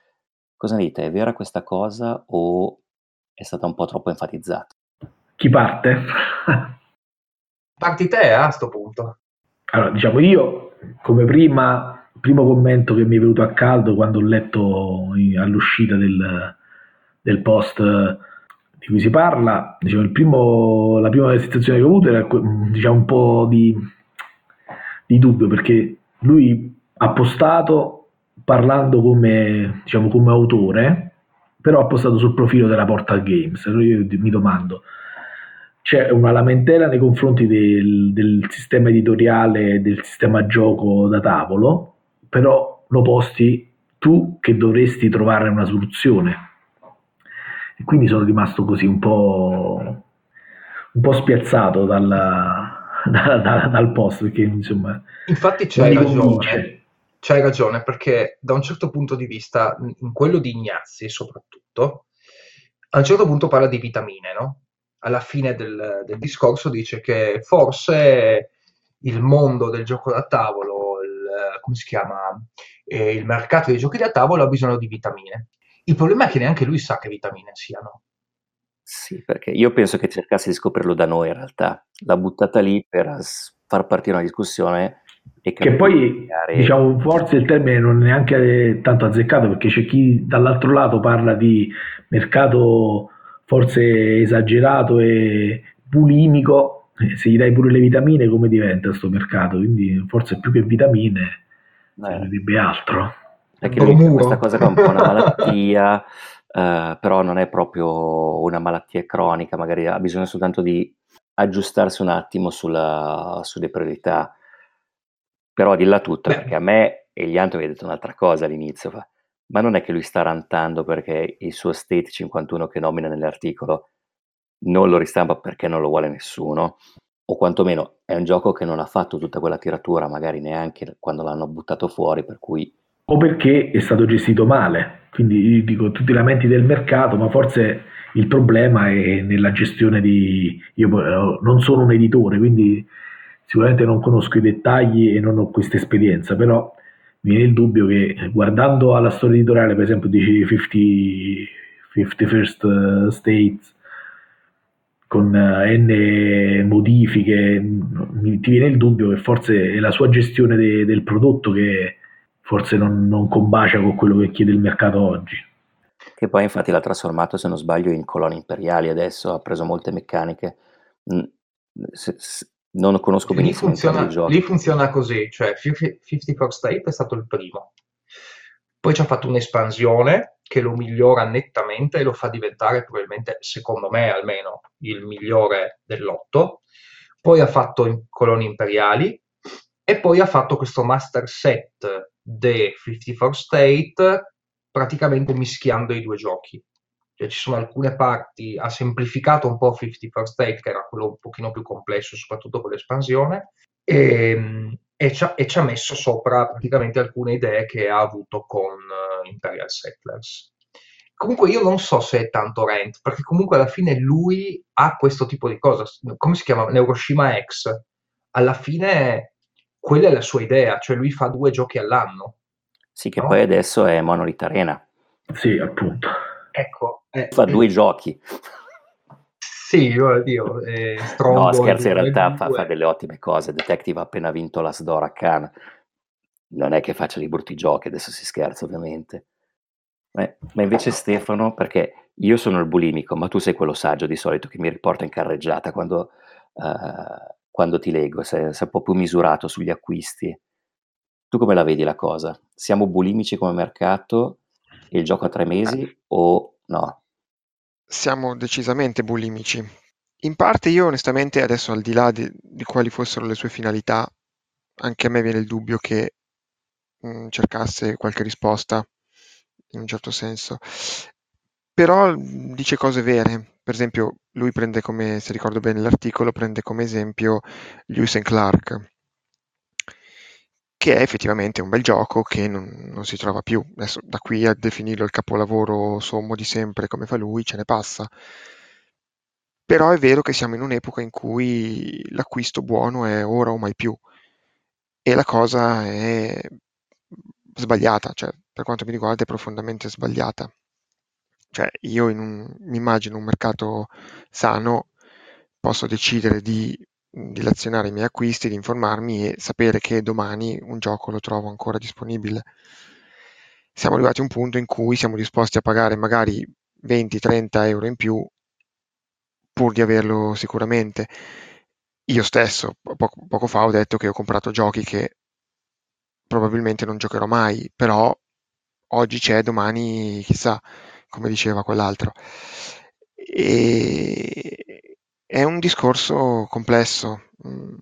Cosa dite? È vera questa cosa o è stata un po' troppo enfatizzata? Chi parte? Parti te eh, a questo punto. Allora, diciamo io, come prima, primo commento che mi è venuto a caldo quando ho letto all'uscita del, del post di cui si parla, diciamo, primo, la prima sensazione che ho avuto era diciamo, un po' di, di, dubbio perché lui ha postato parlando come, diciamo, come autore, però ha postato sul profilo della Portal Games. Io mi domando, c'è una lamentela nei confronti del, del sistema editoriale, del sistema gioco da tavolo, però lo posti tu che dovresti trovare una soluzione. E quindi sono rimasto così un po', un po spiazzato dal, da, da, dal post, perché insomma... Infatti c'hai ragione, c'hai ragione, perché da un certo punto di vista, in quello di Ignazzi soprattutto, a un certo punto parla di vitamine, no? Alla fine del, del discorso dice che forse il mondo del gioco da tavolo, come si chiama, eh, il mercato dei giochi da tavolo ha bisogno di vitamine. Il problema è che neanche lui sa che vitamine siano. Sì, perché io penso che cercasse di scoprirlo da noi in realtà. L'ha buttata lì per far partire una discussione e che poi, diciamo, forse il termine non è neanche tanto azzeccato perché c'è chi dall'altro lato parla di mercato forse esagerato e bulimico, se gli dai pure le vitamine come diventa questo mercato? Quindi forse più che vitamine servirebbe altro. Perché lui questa cosa è un po' una malattia, uh, però non è proprio una malattia cronica, magari ha bisogno soltanto di aggiustarsi un attimo sulla, sulle priorità. Però dilla tutta, Beh. perché a me e gli altri aveva detto un'altra cosa all'inizio, fa, ma non è che lui sta rantando perché il suo state 51 che nomina nell'articolo non lo ristampa perché non lo vuole nessuno, o quantomeno è un gioco che non ha fatto tutta quella tiratura, magari neanche quando l'hanno buttato fuori, per cui... O perché è stato gestito male, quindi dico tutti i lamenti del mercato, ma forse il problema è nella gestione di... Io eh, non sono un editore, quindi sicuramente non conosco i dettagli e non ho questa esperienza, però mi viene il dubbio che guardando alla storia editoriale, per esempio, dici 50, 51st States con eh, n modifiche, ti viene il dubbio che forse è la sua gestione de, del prodotto che forse non, non combacia con quello che chiede il mercato oggi. Che poi infatti l'ha trasformato, se non sbaglio, in colonne imperiali adesso, ha preso molte meccaniche. Se, se, non conosco lì benissimo funziona, il Lì funziona così, cioè 54 State è stato il primo. Poi ci ha fatto un'espansione che lo migliora nettamente e lo fa diventare probabilmente, secondo me almeno, il migliore dell'otto. Poi ha fatto coloni imperiali e poi ha fatto questo master set The 54 State praticamente mischiando i due giochi. Cioè, ci sono alcune parti, ha semplificato un po' 51 State, che era quello un pochino più complesso, soprattutto con l'espansione, e, e, ci ha, e, ci ha, messo sopra praticamente alcune idee che ha avuto con uh, Imperial Settlers. Comunque io non so se è tanto rent, perché comunque alla fine lui ha questo tipo di cosa, come si chiama? Neuroshima X. Alla fine quella è la sua idea, cioè lui fa due giochi all'anno. Sì, che no? poi adesso è Monolith Arena. Sì, appunto. Ecco. Eh, fa due giochi. Sì, oddio, eh, No, scherzo, in realtà fa, fa, delle ottime cose. Detective ha appena vinto la Sdora Khan. Non è che faccia dei brutti giochi, adesso si scherza ovviamente. Eh, ma invece Stefano, perché io sono il bulimico, ma tu sei quello saggio di solito che mi riporta in carreggiata quando, uh, quando ti leggo, sei, sei un po' più misurato sugli acquisti. Tu come la vedi la cosa? Siamo bulimici come mercato e il gioco a tre mesi o no? Siamo decisamente bulimici. In parte io onestamente adesso al di là di, di quali fossero le sue finalità, anche a me viene il dubbio che mh, mm, cercasse qualche risposta in un certo senso. Però mm, dice cose vere. Per esempio, lui prende come, se ricordo bene l'articolo, prende come esempio Lewis and Clark, che è effettivamente un bel gioco che non, non si trova più. Adesso da qui a definirlo il capolavoro sommo di sempre come fa lui, ce ne passa. Però è vero che siamo in un'epoca in cui l'acquisto buono è ora o mai più. E la cosa è sbagliata, cioè per quanto mi riguarda è profondamente sbagliata. Cioè io un, mi immagino un mercato sano, posso decidere di dilazionare i miei acquisti, di informarmi e sapere che domani un gioco lo trovo ancora disponibile. Siamo arrivati a un punto in cui siamo disposti a pagare magari 20-30 euro in più pur di averlo sicuramente. Io stesso, poco, poco fa, ho detto che ho comprato giochi che probabilmente non giocherò mai, però oggi c'è, domani chissà, come diceva quell'altro. E è un discorso complesso. Mm,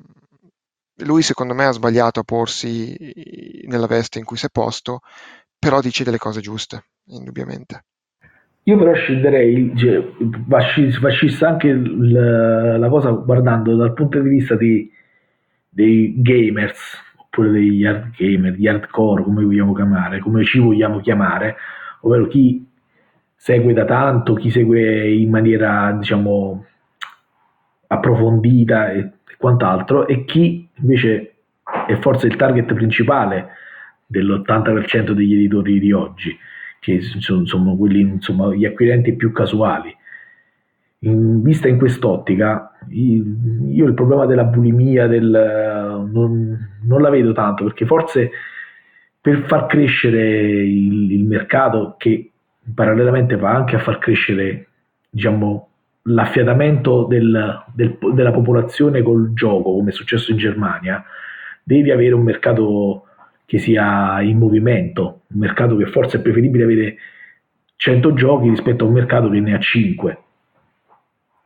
lui secondo me ha sbagliato a porsi nella veste in cui si è posto però dici delle cose giuste, indubbiamente. Io però scenderei, cioè, fascista anche la, la cosa guardando dal punto di vista di, dei gamers, oppure degli hard gamer, gli hardcore, come vogliamo chiamare, come ci vogliamo chiamare, ovvero chi segue da tanto, chi segue in maniera, diciamo, approfondita e, e quant'altro, e chi invece è forse il target principale dell'80% degli editori di oggi, che sono insomma, quelli, insomma, gli acquirenti più casuali. In, vista in quest'ottica, io il problema della bulimia del, non, non, la vedo tanto perché forse per far crescere il, il mercato che parallelamente va anche a far crescere diciamo, l'affiatamento del, del, della popolazione col gioco come è successo in Germania devi avere un mercato che sia in movimento, un mercato che forse è preferibile avere 100 giochi rispetto a un mercato che ne ha 5.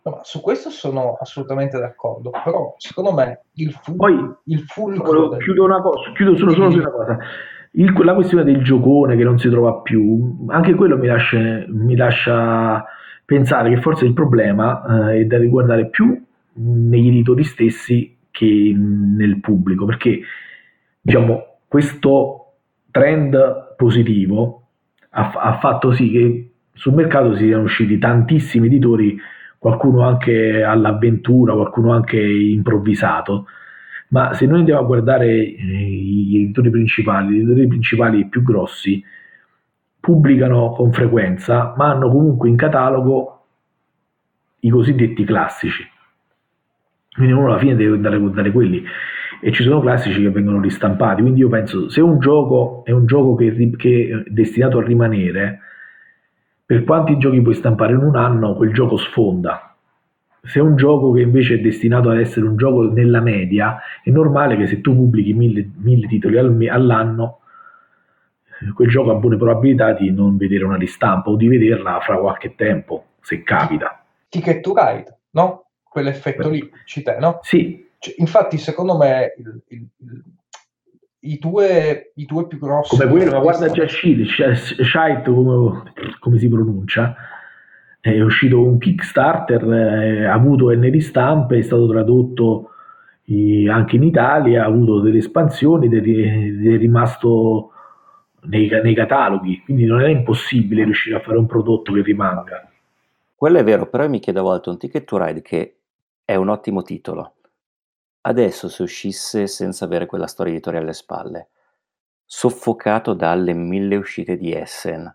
No, su questo sono assolutamente d'accordo, però secondo me il full, Poi, il full chiudo, una cosa, chiudo solo, solo su una cosa. Il, la questione del giocone che non si trova più, anche quello mi lascia, mi lascia pensare che forse il problema eh, è da riguardare più negli editori stessi che nel pubblico, perché diciamo questo trend positivo ha, ha, fatto sì che sul mercato si siano usciti tantissimi editori, qualcuno anche all'avventura, qualcuno anche improvvisato. Ma se noi andiamo a guardare eh, gli editori principali, gli editori principali più grossi pubblicano con frequenza, ma hanno comunque in catalogo i cosiddetti classici. Quindi uno alla fine deve andare a guardare quelli e ci sono classici che vengono ristampati. Quindi io penso, se un gioco è un gioco che, che è destinato a rimanere, per quanti giochi puoi stampare in un anno, quel gioco sfonda. Se è un gioco che invece è destinato ad essere un gioco nella media, è normale che se tu pubblichi mille, mille titoli all'anno, quel gioco ha buone probabilità di non vedere una ristampa o di vederla fra qualche tempo, se capita. Ticket to Ride, no? Quell'effetto lì ci te, no? Sì, cioè, infatti, secondo me, il, il, il, i, due, i, due, più grossi... Come quello, ma guarda già Shite, come, come si pronuncia, è uscito un Kickstarter, eh, ha avuto N ristampe, è stato tradotto anche in Italia, ha avuto delle espansioni ed è, rimasto nei, nei, cataloghi, quindi non è impossibile riuscire a fare un prodotto che rimanga. Quello è vero, però mi chiedo a volte un Ticket to Ride che è un ottimo titolo, Adesso se uscisse senza avere quella storia editoriale alle spalle, soffocato dalle mille uscite di Essen,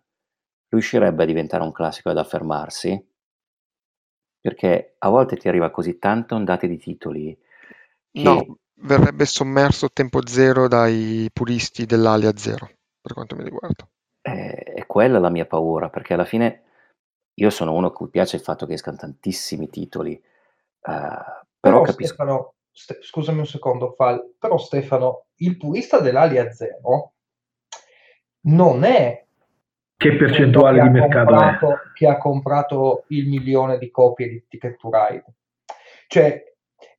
riuscirebbe a diventare un classico ad affermarsi? Perché a volte ti arriva così tanta ondate di titoli che... No, verrebbe sommerso a tempo zero dai puristi dell'Alia Zero, per quanto mi riguarda. È, è quella la mia paura, perché alla fine io sono uno a cui piace il fatto che escano tantissimi titoli, uh, però, però capisco... Stefano, Ste- scusami un secondo, Fal, però Stefano, il purista dell'Alia Zero non è che percentuale di mercato comprato, è? Che ha comprato il milione di copie di Ticket to Ride. Cioè,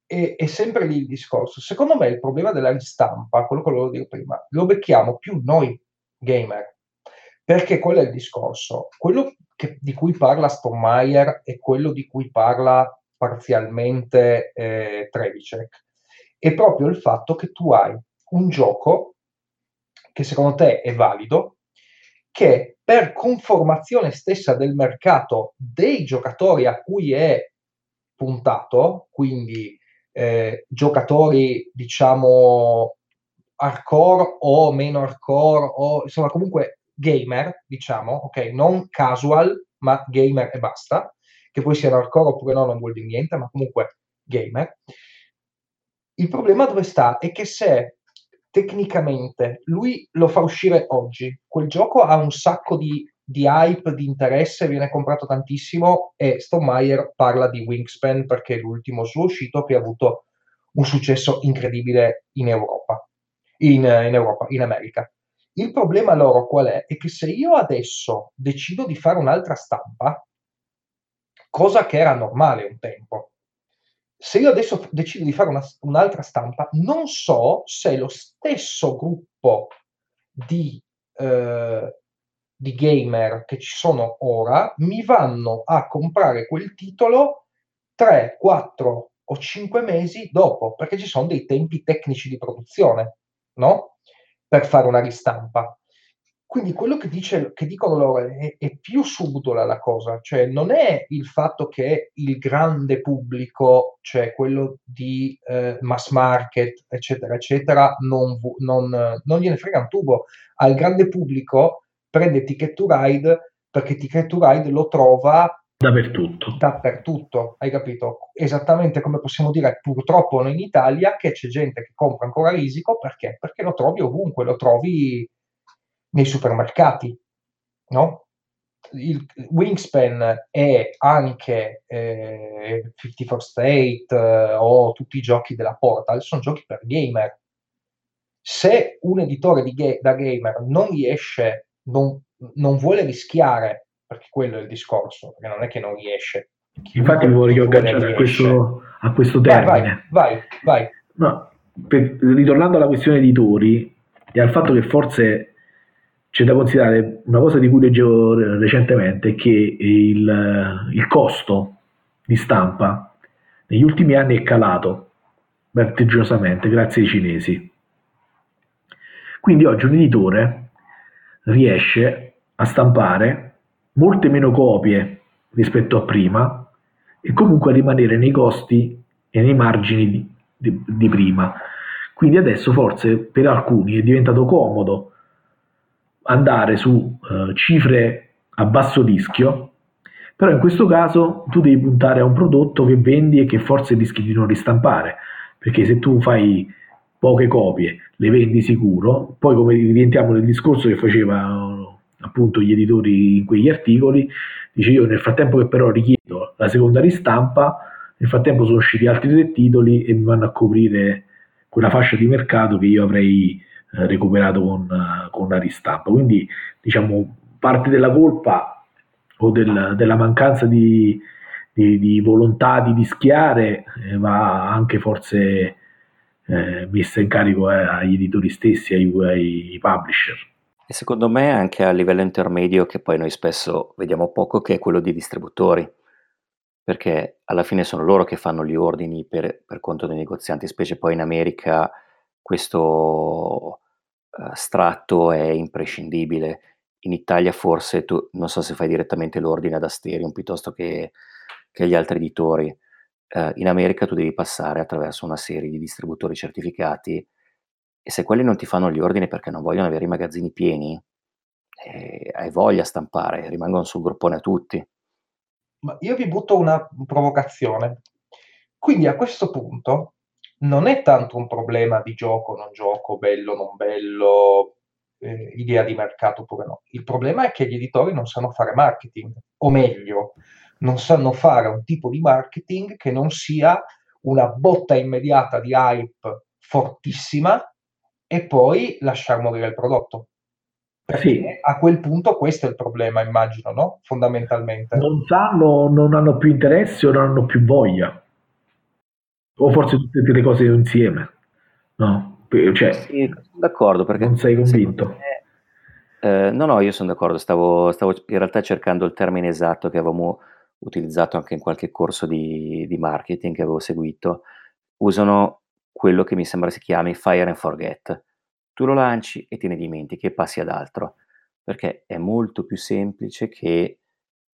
è, è, sempre lì il discorso. Secondo me il problema della ristampa, quello che volevo dire prima, lo becchiamo più noi gamer, perché quello è il discorso. Quello che, di cui parla Stormaier e quello di cui parla parzialmente eh, Trevicek, è proprio il fatto che tu hai un gioco che secondo te è valido, che per conformazione stessa del mercato dei giocatori a cui è puntato, quindi eh, giocatori diciamo hardcore o meno hardcore o insomma comunque gamer, diciamo, ok, non casual, ma gamer e basta, che poi siano hardcore oppure no non vuol dire niente, ma comunque gamer. Il problema dove sta è che se tecnicamente lui lo fa uscire oggi, quel gioco ha un sacco di, di hype, di interesse, viene comprato tantissimo e Stonemeyer parla di Wingspan perché è l'ultimo suo uscito che ha avuto un successo incredibile in Europa, in, in Europa, in America. Il problema loro qual è? È che se io adesso decido di fare un'altra stampa, cosa che era normale un tempo. Se io adesso decido di fare una, un'altra stampa, non so se lo stesso gruppo di eh, di gamer che ci sono ora mi vanno a comprare quel titolo 3, 4 o 5 mesi dopo, perché ci sono dei tempi tecnici di produzione, no? Per fare una ristampa. Quindi quello che, dice, che dicono loro è, è, più subdola la cosa, cioè non è il fatto che il grande pubblico, cioè quello di eh, mass market, eccetera, eccetera, non, non, non, gliene frega un tubo. Al grande pubblico prende Ticket to Ride perché Ticket to Ride lo trova dappertutto. Dappertutto, hai capito? Esattamente come possiamo dire purtroppo noi in Italia che c'è gente che compra ancora Risico perché? Perché lo trovi ovunque, lo trovi nei supermercati, no? Il Wingspan è anche eh, 51 State eh, o tutti i giochi della Portal, sono giochi per gamer. Se un editore ga- da gamer non riesce, non, non vuole rischiare, perché quello è il discorso, perché non è che non riesce. Infatti mi voglio agganciare a questo, a questo termine. Vai, vai, vai. No, per, ritornando alla questione editori e al fatto che forse c'è da considerare una cosa di cui leggevo recentemente, che il, il costo di stampa negli ultimi anni è calato vertiginosamente grazie ai cinesi. Quindi oggi un editore riesce a stampare molte meno copie rispetto a prima e comunque rimanere nei costi e nei margini di, di, di prima. Quindi adesso forse per alcuni è diventato comodo andare su uh, cifre a basso rischio, però in questo caso tu devi puntare a un prodotto che vendi e che forse rischi di non ristampare, perché se tu fai poche copie, le vendi sicuro, poi come rientriamo nel discorso che faceva appunto gli editori in quegli articoli, dice io nel frattempo che però richiedo la seconda ristampa, nel frattempo sono usciti altri tre titoli e mi vanno a coprire quella fascia di mercato che io avrei eh, recuperato con, con una ristampa. Quindi diciamo parte della colpa o del, della mancanza di, di, di, volontà di rischiare eh, va anche forse eh, messa in carico eh, agli editori stessi, ai, ai publisher. E secondo me anche a livello intermedio, che poi noi spesso vediamo poco, che è quello di distributori, perché alla fine sono loro che fanno gli ordini per, per conto dei negozianti, specie poi in America questo uh, stratto è imprescindibile. In Italia forse tu, non so se fai direttamente l'ordine ad Asterion piuttosto che, che agli altri editori. Uh, in America tu devi passare attraverso una serie di distributori certificati e se quelli non ti fanno gli ordini perché non vogliono avere i magazzini pieni, eh, hai voglia a stampare, rimangono sul groppone a tutti. Ma io vi butto una provocazione. Quindi a questo punto non è tanto un problema di gioco, non gioco, bello, non bello, eh, idea di mercato oppure no. Il problema è che gli editori non sanno fare marketing, o meglio, non sanno fare un tipo di marketing che non sia una botta immediata di hype fortissima e poi lasciar morire il prodotto. Perché sì. a quel punto questo è il problema, immagino, no? Fondamentalmente. Non sanno, non hanno più interesse o non hanno più voglia o forse tutte le cose insieme. No, cioè, sì, sono d'accordo perché non sei convinto. Me, eh, no, no, io sono d'accordo. Stavo, stavo, in realtà cercando il termine esatto che avevamo utilizzato anche in qualche corso di, di marketing che avevo seguito. Usano quello che mi sembra si chiami fire and forget. Tu lo lanci e te ne dimentichi e passi ad altro, perché è molto più semplice che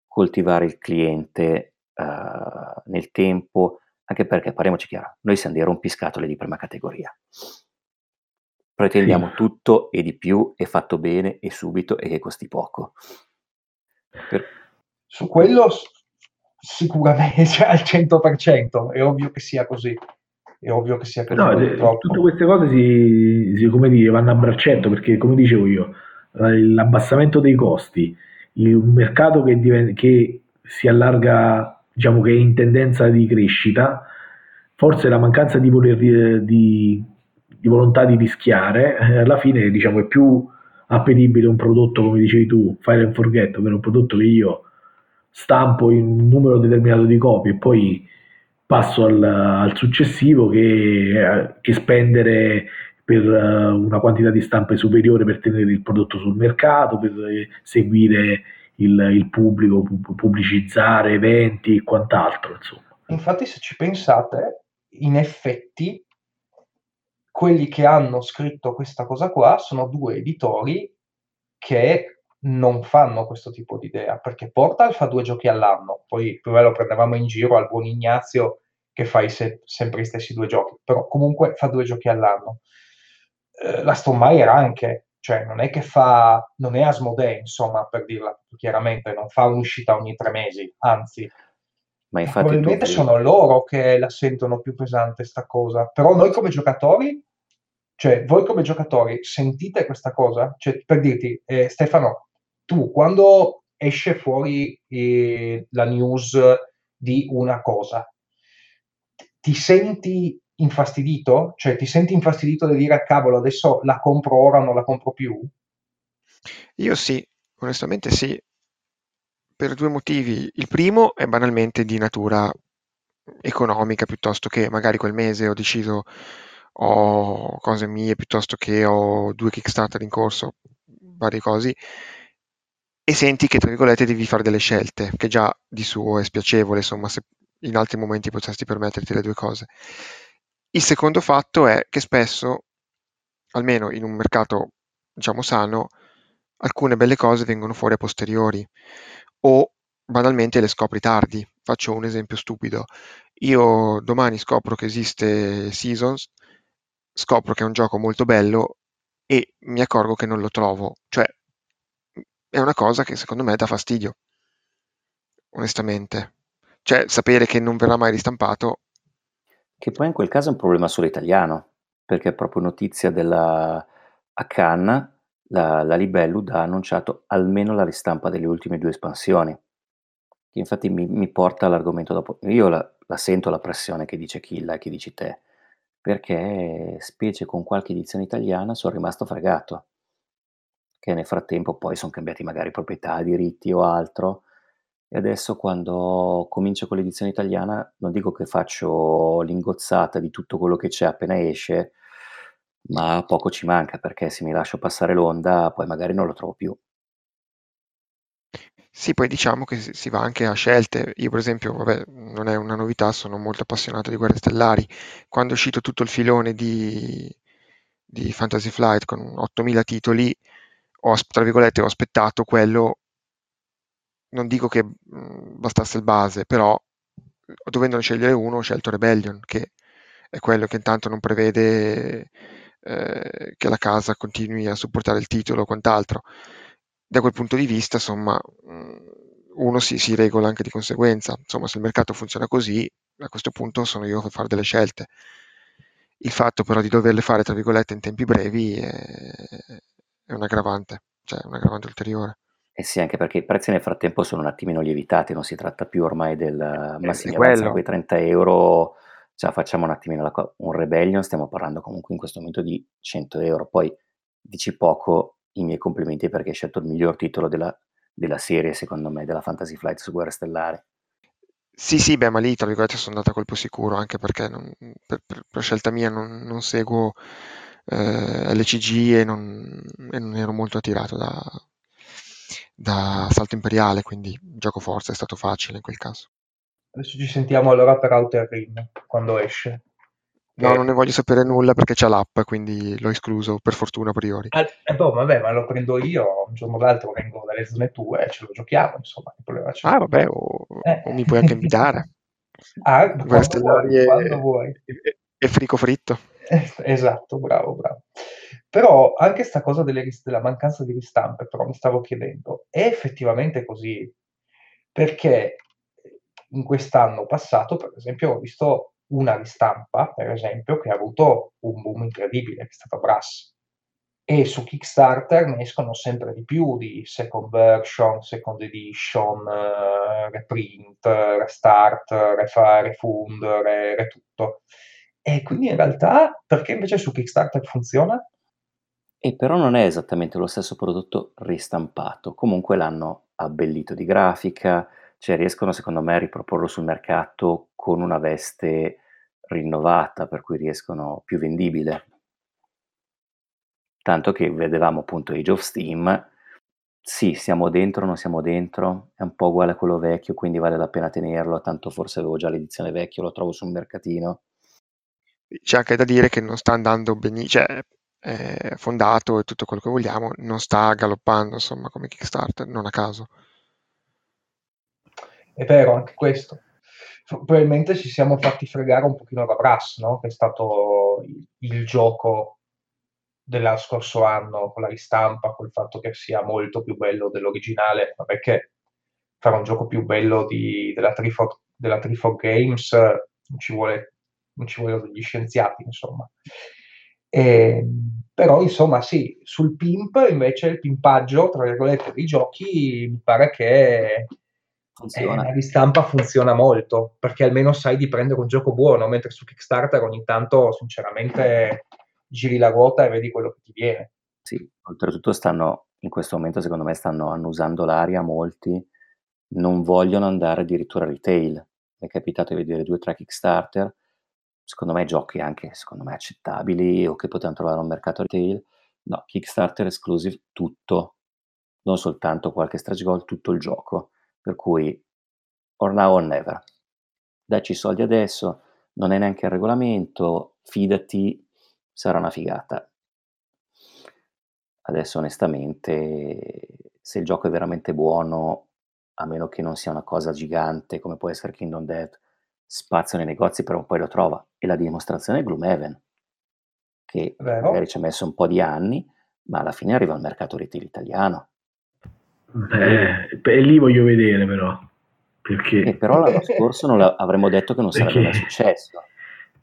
coltivare il cliente uh, nel tempo anche perché, parliamoci chiaro, noi siamo dei rompiscatole di prima categoria. Pretendiamo tutto e di più e fatto bene e subito e che costi poco. Per... Su quello sicuramente cioè, al 100%, è ovvio che sia così. È ovvio che sia così. No, eh, tutte queste cose si, si, come dire, vanno a braccetto perché, come dicevo io, l'abbassamento dei costi, un mercato che, diventa, che si allarga diciamo che è in tendenza di crescita, forse la mancanza di, voler, di, di volontà di rischiare, eh, alla fine diciamo, è più appetibile un prodotto, come dicevi tu, fire and forget, ovvero un prodotto che io stampo in un numero determinato di copie e poi passo al, al successivo che, che, spendere per uh, una quantità di stampe superiore per tenere il prodotto sul mercato, per eh, seguire il, il pubblico, pubblicizzare eventi e quant'altro. Insomma. Infatti, se ci pensate, in effetti quelli che hanno scritto questa cosa qua sono due editori che non fanno questo tipo di idea, perché Portal fa due giochi all'anno, poi più lo prendevamo in giro al buon Ignazio che fa se- sempre gli stessi due giochi, però comunque fa due giochi all'anno. Eh, la Stonemeyer anche, cioè non è che fa, non è Asmodee, insomma, per dirla chiaramente, non fa un'uscita ogni tre mesi, anzi, ma infatti probabilmente tu... sono loro che la sentono più pesante sta cosa, però noi come giocatori, cioè voi come giocatori sentite questa cosa? Cioè, per dirti, eh, Stefano, tu quando esce fuori eh, la news di una cosa, ti senti infastidito? Cioè ti senti infastidito di dire cavolo adesso la compro ora o non la compro più? Io sì, onestamente sì, per due motivi. Il primo è banalmente di natura economica piuttosto che magari quel mese ho deciso ho cose mie piuttosto che ho due Kickstarter in corso, varie cose e senti che tra virgolette devi fare delle scelte, che già di suo è spiacevole, insomma, se in altri momenti potresti permetterti le due cose. Il secondo fatto è che spesso, almeno in un mercato diciamo sano, alcune belle cose vengono fuori a posteriori o banalmente le scopri tardi. Faccio un esempio stupido. Io domani scopro che esiste Seasons, scopro che è un gioco molto bello e mi accorgo che non lo trovo. Cioè, è una cosa che secondo me dà fastidio, onestamente. Cioè, sapere che non verrà mai ristampato. Che poi in quel caso è un problema solo italiano, perché è proprio notizia della a Cannes, la, la Libellud ha annunciato almeno la ristampa delle ultime due espansioni. Che infatti mi, mi porta all'argomento dopo. Io la, la sento la pressione che dice Killa e che dici te, perché specie con qualche edizione italiana sono rimasto fregato che nel frattempo poi sono cambiati magari proprietà, diritti o altro. E adesso quando comincio con l'edizione italiana non dico che faccio l'ingozzata di tutto quello che c'è appena esce, ma poco ci manca perché se mi lascio passare l'onda poi magari non lo trovo più. Sì, poi diciamo che si va anche a scelte. Io per esempio, vabbè, non è una novità, sono molto appassionato di Guerre Stellari. Quando è uscito tutto il filone di, di Fantasy Flight con 8000 titoli, ho, tra virgolette, ho aspettato quello, non dico che mh, bastasse il base, però dovendone scegliere uno ho scelto Rebellion, che è quello che intanto non prevede eh, che la casa continui a supportare il titolo o quant'altro. Da quel punto di vista, insomma, uno si, si regola anche di conseguenza. Insomma, se il mercato funziona così, a questo punto sono io a fare delle scelte. Il fatto però di doverle fare, tra virgolette, in tempi brevi è, è un aggravante, cioè un aggravante ulteriore. Eh sì, anche perché i prezzi nel frattempo sono un attimino lievitati, non si tratta più ormai del ma sì, mi avanzano quei 30 euro, cioè facciamo un attimino la un Rebellion, stiamo parlando comunque in questo momento di 100 euro. Poi dici poco, i miei complimenti perché hai scelto il miglior titolo della, della serie, secondo me, della Fantasy Flight su Guerra Stellare. Sì, sì, beh, ma lì tra virgolette sono andata a colpo sicuro, anche perché non, per, per, per, scelta mia non, non seguo eh, LCG e non, e non, ero molto attirato da, da Salto Imperiale, quindi gioco forza è stato facile in quel caso. Adesso ci sentiamo allora per Outer Rim, quando esce. No, non ne voglio sapere nulla perché c'è l'app, quindi l'ho escluso per fortuna a priori. Ah, eh, boh, vabbè, ma lo prendo io, un giorno o l'altro vengo dalle zone tue e ce lo giochiamo, insomma, che problema c'è? Ah, vabbè, o, eh. o mi puoi anche invitare. ah, quando vuoi, quando vuoi. E, e frico fritto. Esatto, bravo, bravo. Però anche sta cosa delle, della mancanza di ristampe, però mi stavo chiedendo, è effettivamente così? Perché in quest'anno passato, per esempio, ho visto una ristampa, per esempio, che ha avuto un boom incredibile, che è stata Brass. E su Kickstarter ne escono sempre di più di second version, second edition, uh, reprint, restart, refund, re, re tutto. E quindi in realtà perché invece su Kickstarter funziona? E però non è esattamente lo stesso prodotto ristampato, comunque l'hanno abbellito di grafica, cioè riescono secondo me a riproporlo sul mercato con una veste rinnovata, per cui riescono più vendibile. tanto che vedevamo appunto Age of Steam, sì, siamo dentro, non siamo dentro, è un po' uguale a quello vecchio, quindi vale la pena tenerlo, tanto forse avevo già l'edizione vecchia, lo trovo sul mercatino. C'è anche da dire che non sta andando benissimo, cioè è fondato e tutto quello che vogliamo, non sta galoppando insomma come Kickstarter, non a caso. È vero anche questo. Probabilmente ci siamo fatti fregare un pochino da Brass, no? che è stato il, gioco dello scorso anno con la ristampa, col fatto che sia molto più bello dell'originale, ma perché fare un gioco più bello di, della, Trifork, della Trifork Games ci, vuole, non ci vogliono degli scienziati, insomma. E, ehm, però, insomma, sì, sul pimp invece il pimpaggio, tra virgolette, dei giochi mi pare che funziona. Eh, la ristampa funziona molto, perché almeno sai di prendere un gioco buono, mentre su Kickstarter ogni tanto, sinceramente, giri la ruota e vedi quello che ti viene. Sì, oltretutto stanno, in questo momento secondo me stanno annusando l'aria molti, non vogliono andare addirittura retail. Mi è capitato di vedere due o tre Kickstarter, secondo me giochi anche, secondo me accettabili o che potevano trovare un mercato retail. No, Kickstarter exclusive tutto, non soltanto qualche stretch goal, tutto il gioco. Per cui, or now or never. Dacci i soldi adesso, non è neanche il regolamento, fidati, sarà una figata. Adesso onestamente, se il gioco è veramente buono, a meno che non sia una cosa gigante come può essere Kingdom Dead, spazio nei negozi però poi lo trova. E la dimostrazione è Gloomhaven, che Vero. magari ci ha messo un po' di anni, ma alla fine arriva al mercato retail italiano. Eh, e lì voglio vedere però. Perché... E però l'anno scorso non avremmo detto che non sarebbe mai successo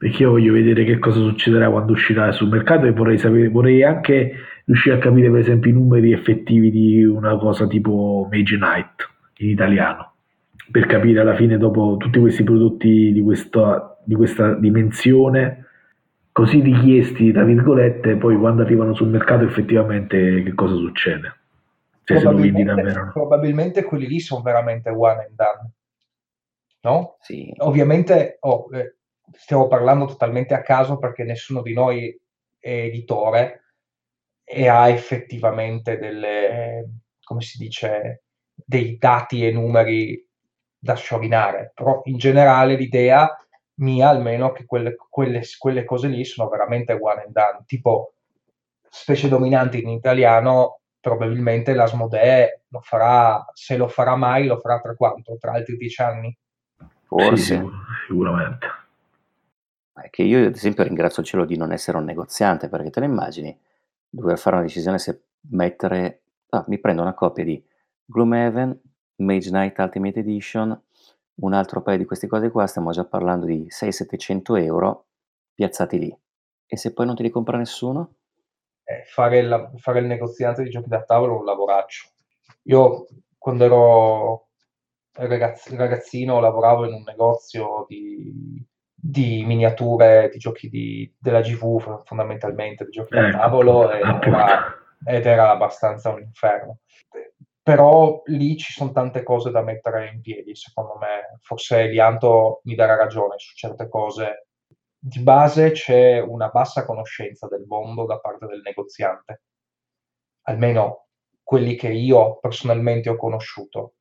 perché io voglio vedere che cosa succederà quando uscirà sul mercato e vorrei, sapere, vorrei anche riuscire a capire per esempio i numeri effettivi di una cosa tipo Mage Night in italiano per capire alla fine dopo tutti questi prodotti di questa, di questa dimensione così richiesti tra virgolette poi quando arrivano sul mercato effettivamente che cosa succede cioè, probabilmente, probabilmente quelli lì sono veramente one and done no? Sì. ovviamente oh, eh, stiamo parlando totalmente a caso perché nessuno di noi è editore e ha effettivamente delle, come si dice, dei dati e numeri da sciorinare, però in generale l'idea mia almeno che quelle, quelle, quelle cose lì sono veramente one and done, tipo specie dominanti in italiano probabilmente l'Asmodee lo farà, se lo farà mai, lo farà tra quanto? Tra altri dieci anni? Forse. Sì, sicuramente. È che io ad esempio ringrazio il cielo di non essere un negoziante, perché te ne immagini dover fare una decisione se mettere ah, mi prendo una copia di Gloomhaven, Mage Knight Ultimate Edition, un altro paio di queste cose qua, stiamo già parlando di 600-700 euro piazzati lì. E se poi non te li compra nessuno? Eh, fare, il, fare il negoziante di giochi da tavolo è un lavoraccio. Io quando ero ragazzino lavoravo in un negozio di di miniature di giochi di, della GV fondamentalmente, di giochi da ecco, tavolo ed era, ed era, abbastanza un inferno. Però lì ci sono tante cose da mettere in piedi, secondo me. Forse Lianto mi darà ragione su certe cose. Di base c'è una bassa conoscenza del mondo da parte del negoziante, almeno quelli che io personalmente ho conosciuto,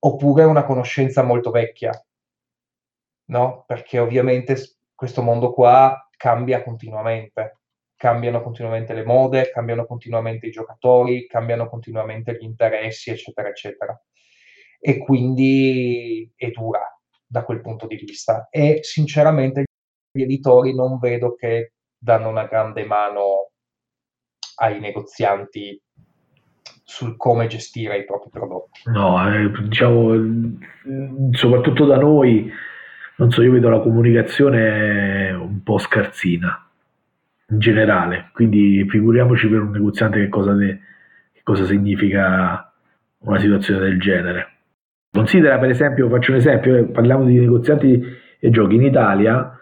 oppure una conoscenza molto vecchia, no? Perché ovviamente questo mondo qua cambia continuamente, cambiano continuamente le mode, cambiano continuamente i giocatori, cambiano continuamente gli interessi, eccetera, eccetera. E quindi è dura da quel punto di vista. E sinceramente gli editori non vedo che danno una grande mano ai negozianti sul come gestire i propri prodotti. No, eh, diciamo, soprattutto da noi non so, io vedo la comunicazione un po' scarsina in generale, quindi figuriamoci per un negoziante che cosa, de, che cosa significa una situazione del genere. Considera per esempio, faccio un esempio, eh, parliamo di negozianti e giochi in Italia,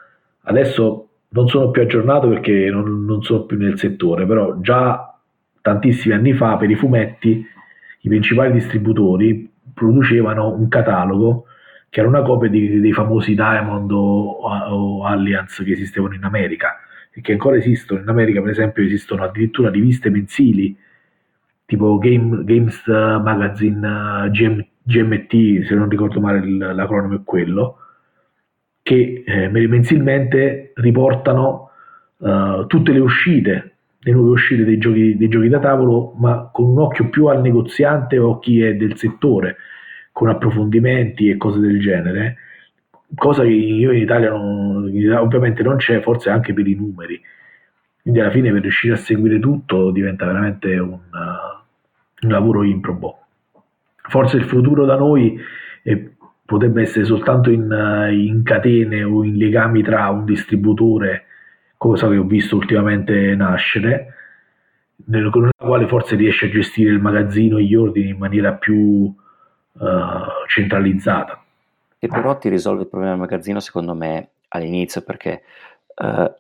adesso non sono più aggiornato perché non, non sono più nel settore, però già tantissimi anni fa per i fumetti i principali distributori producevano un catalogo che era una copia di, dei famosi Diamond o, o Alliance che esistevano in America. E che ancora esistono. In America, per esempio, esistono addirittura riviste mensili tipo Game, Games Magazine GM, GMT, se non ricordo male l'acronimo è quello, che eh, mensilmente riportano uh, tutte le uscite, le nuove uscite dei giochi, dei giochi da tavolo, ma con un occhio più al negoziante o a chi è del settore, con approfondimenti e cose del genere, cosa che io in Italia non, ovviamente non c'è, forse anche per i numeri. Quindi alla fine per riuscire a seguire tutto diventa veramente un, uh, un lavoro improbo. Forse il futuro da noi è potrebbe essere soltanto in, eh, in, catene o in legami tra un distributore, cosa che ho visto ultimamente nascere, con la quale forse riesce a gestire il magazzino e gli ordini in maniera più uh, centralizzata. E però ti risolve il problema del magazzino secondo me all'inizio perché uh,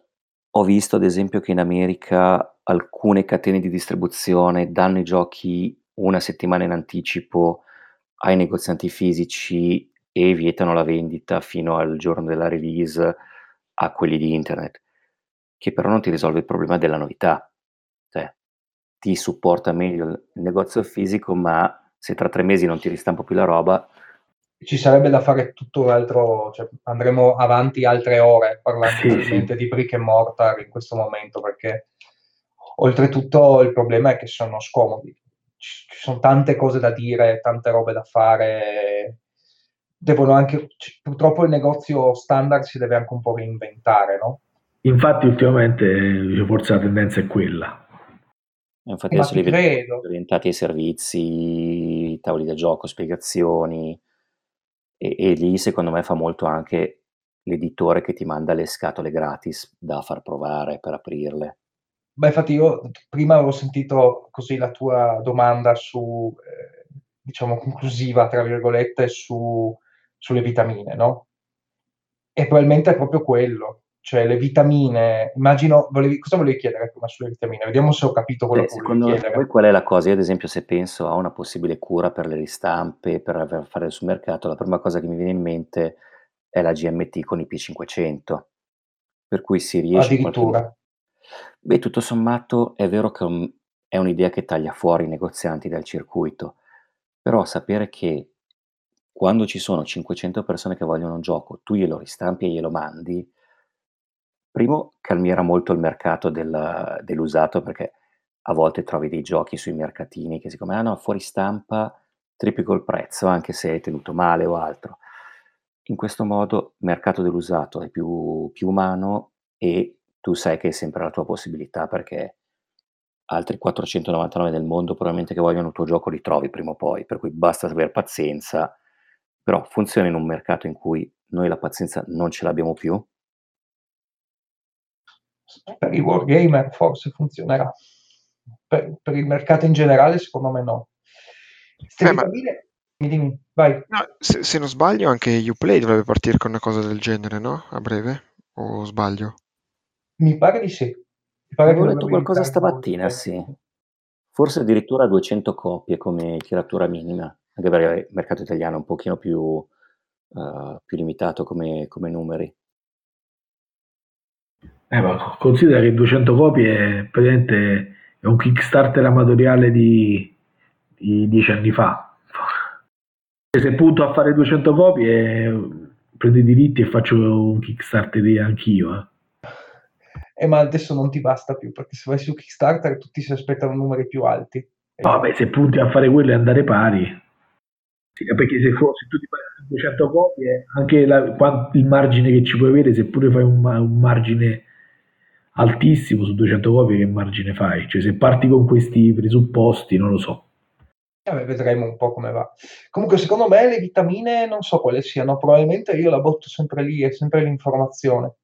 ho visto ad esempio che in America alcune catene di distribuzione danno i giochi una settimana in anticipo ai negozianti fisici e vietano la vendita fino al giorno della release a quelli di internet, che però non ti risolve il problema della novità. Cioè, ti supporta meglio il negozio fisico, ma se tra tre mesi non ti ristampo più la roba... Ci sarebbe da fare tutto un altro, cioè andremo avanti altre ore parlando sì, sì. di brick e mortar in questo momento, perché oltretutto il problema è che sono scomodi. Ci sono tante cose da dire, tante robe da fare, devono anche, purtroppo il negozio standard si deve anche un po' reinventare, no? Infatti ultimamente forse la tendenza è quella. Infatti eh, adesso li vedo orientati ai servizi, tavoli da gioco, spiegazioni e, e lì secondo me fa molto anche l'editore che ti manda le scatole gratis da far provare per aprirle. Beh, infatti io prima avevo sentito così la tua domanda su, eh, diciamo, conclusiva, tra virgolette, su sulle vitamine, no? E probabilmente è proprio quello, cioè le vitamine, immagino, volevi, cosa volevi chiedere prima sulle vitamine? Vediamo se ho capito quello Beh, che volevi chiedere. Poi qual è la cosa? Io ad esempio se penso a una possibile cura per le ristampe, per fare sul mercato, la prima cosa che mi viene in mente è la GMT con i P500, per cui si riesce... Addirittura. Qualche... Beh, tutto sommato è vero che è un'idea che taglia fuori i negozianti dal circuito, però sapere che quando ci sono 500 persone che vogliono un gioco, tu glielo ristampi e glielo mandi, primo calmierà molto il mercato del, dell'usato perché a volte trovi dei giochi sui mercatini che siccome hanno ah fuori stampa triplico il prezzo anche se è tenuto male o altro. In questo modo il mercato dell'usato è più, più umano e tu sai che è sempre la tua possibilità perché altri 499 nel mondo probabilmente che vogliono il tuo gioco li trovi prima o poi, per cui basta avere pazienza però funziona in un mercato in cui noi la pazienza non ce l'abbiamo più? Per i wargamer forse funzionerà. Per, per, il mercato in generale secondo me no. Eh, ma... dimmi, vai. No, se, se, non sbaglio anche Uplay dovrebbe partire con una cosa del genere, no? A breve? O sbaglio? Mi pare di sì. Mi pare Avevo letto qualcosa stamattina, sì. Forse addirittura 200 copie come tiratura minima anche perché il mercato italiano è un pochino più, uh, più limitato come, come numeri. Eh, ma considera che 200 copie praticamente è un Kickstarter amatoriale di, di dieci anni fa. Se punto a fare 200 copie, prendo i diritti e faccio un Kickstarter anch'io. Eh. Eh, ma adesso non ti basta più perché se vai su Kickstarter tutti si aspettano numeri più alti. Vabbè, se punti a fare quello e andare pari. Sì, perché se, se tu ti fai 200 copie, anche la, il margine che ci puoi avere, seppure fai un, un, margine altissimo su 200 copie, che margine fai? Cioè, se parti con questi presupposti, non lo so. Vabbè, vedremo un po' come va. Comunque, secondo me le vitamine non so quali siano, probabilmente io la botto sempre lì, è sempre l'informazione.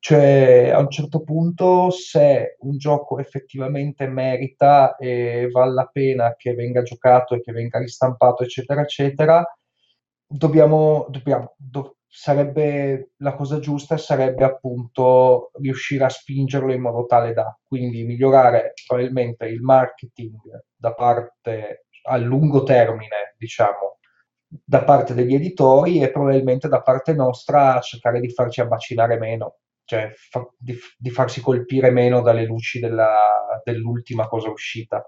Cioè, a un certo punto, se un gioco effettivamente merita e vale la pena che venga giocato e che venga ristampato, eccetera, eccetera, dobbiamo, dobbiamo do, sarebbe la cosa giusta sarebbe appunto riuscire a spingerlo in modo tale da quindi migliorare probabilmente il marketing da parte a lungo termine, diciamo, da parte degli editori e probabilmente da parte nostra cercare di farci abbacinare meno cioè fa, di, di, farsi colpire meno dalle luci della, dell'ultima cosa uscita.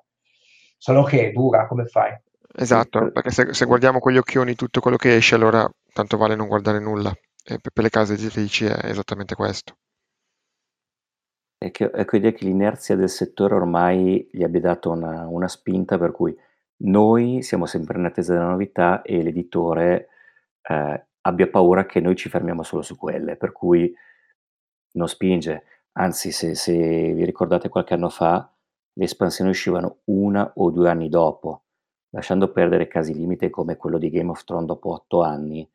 Solo che è dura, come fai? Esatto, perché se, se guardiamo con gli occhioni tutto quello che esce, allora tanto vale non guardare nulla. E per le case editrici è esattamente questo. Che, ecco idea che l'inerzia del settore ormai gli abbia dato una, una spinta per cui noi siamo sempre in attesa della novità e l'editore eh, abbia paura che noi ci fermiamo solo su quelle, per cui non spinge. Anzi, se, se vi ricordate qualche anno fa, le espansioni uscivano una o due anni dopo, lasciando perdere casi limite come quello di Game of Thrones dopo otto anni.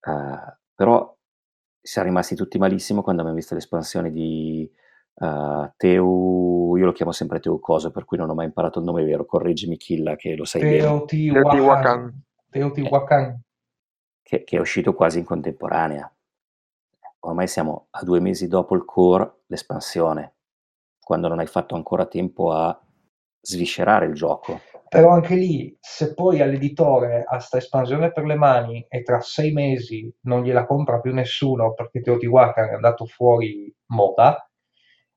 Uh, però siamo rimasti tutti malissimo quando abbiamo visto l'espansione di uh, Teu, io lo chiamo sempre Teu Coso, per cui non ho mai imparato il nome vero, correggimi Killa che lo sai Teotihuacan. Teotihuacan. Eh, che, che è uscito quasi in contemporanea. Ormai siamo a due mesi dopo il core, l'espansione, quando non hai fatto ancora tempo a sviscerare il gioco. Però anche lì, se poi all'editore ha sta espansione per le mani e tra sei mesi non gliela compra più nessuno perché Teotihuacan è andato fuori moda,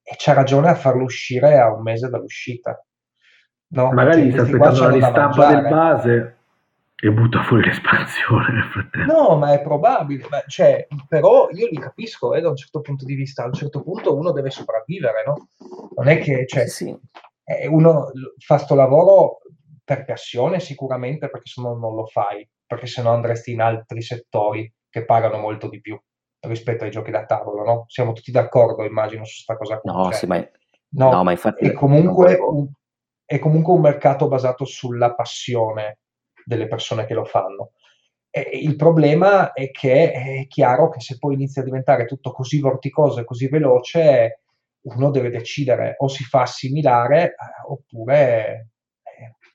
e c'ha ragione a farlo uscire a un mese dall'uscita. No? Magari cioè, sta aspettando la ristampa del base e butta fuori l'espansione nel frattempo. No, ma è probabile. Ma, cioè, però io li capisco eh, da un certo punto di vista. A un certo punto uno deve sopravvivere, no? Non è che cioè, sì. uno fa sto lavoro per passione sicuramente, perché se no non lo fai, perché se no andresti in altri settori che pagano molto di più rispetto ai giochi da tavolo, no? Siamo tutti d'accordo, immagino, su questa cosa. Qua. No, cioè, sì, ma, no, no, ma infatti... È comunque, un, è comunque un mercato basato sulla passione delle persone che lo fanno. E il problema è che è chiaro che se poi inizia a diventare tutto così vorticoso e così veloce, uno deve decidere o si fa assimilare eh, oppure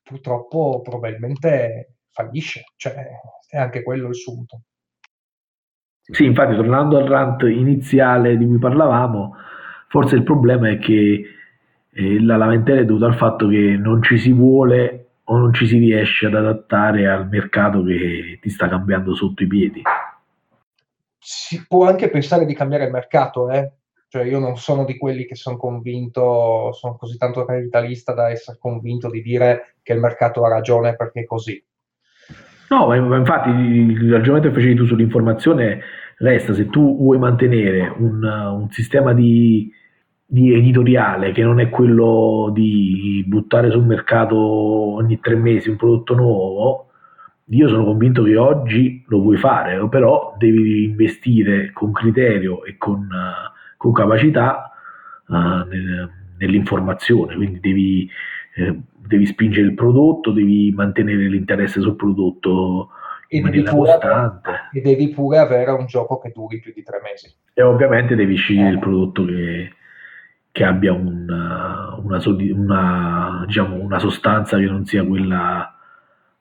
purtroppo probabilmente fallisce. Cioè, è anche quello il sunto. Sì, infatti, tornando al rant iniziale di cui parlavamo, forse il problema è che eh, la lamentela è dovuta al fatto che non ci si vuole o non ci si riesce ad adattare al mercato che ti sta cambiando sotto i piedi. Si può anche pensare di cambiare il mercato, eh? Cioè io non sono di quelli che sono convinto, sono così tanto capitalista da essere convinto di dire che il mercato ha ragione perché è così. No, ma infatti il ragionamento che facevi tu sull'informazione resta, se tu vuoi mantenere un, un sistema di, di, editoriale che non è quello di buttare sul mercato ogni tre mesi un prodotto nuovo, io sono convinto che oggi lo puoi fare, però devi investire con criterio e con, con capacità uh, nel, nell'informazione, quindi devi eh, devi spingere il prodotto, devi mantenere l'interesse sul prodotto in e maniera costante. E devi pure avere un gioco che duri più di tre mesi. E ovviamente devi scegliere eh. il prodotto che, che abbia una, una, una, diciamo, una, sostanza che non sia quella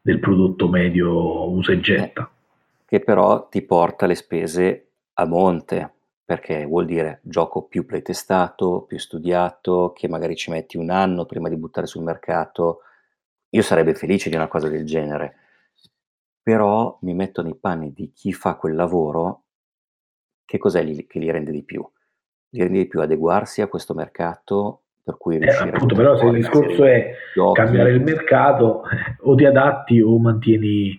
del prodotto medio usa e getta. Eh, che però ti porta le spese a monte, perché vuol dire gioco più playtestato, più studiato, che magari ci metti un anno prima di buttare sul mercato. Io sarebbe felice di una cosa del genere, però mi metto nei panni di chi fa quel lavoro, che cos'è li, che li rende di più? Li rende di più adeguarsi a questo mercato per cui eh, riuscire eh, appunto, però se il discorso è giochi, cambiare il mercato, eh, o ti adatti o mantieni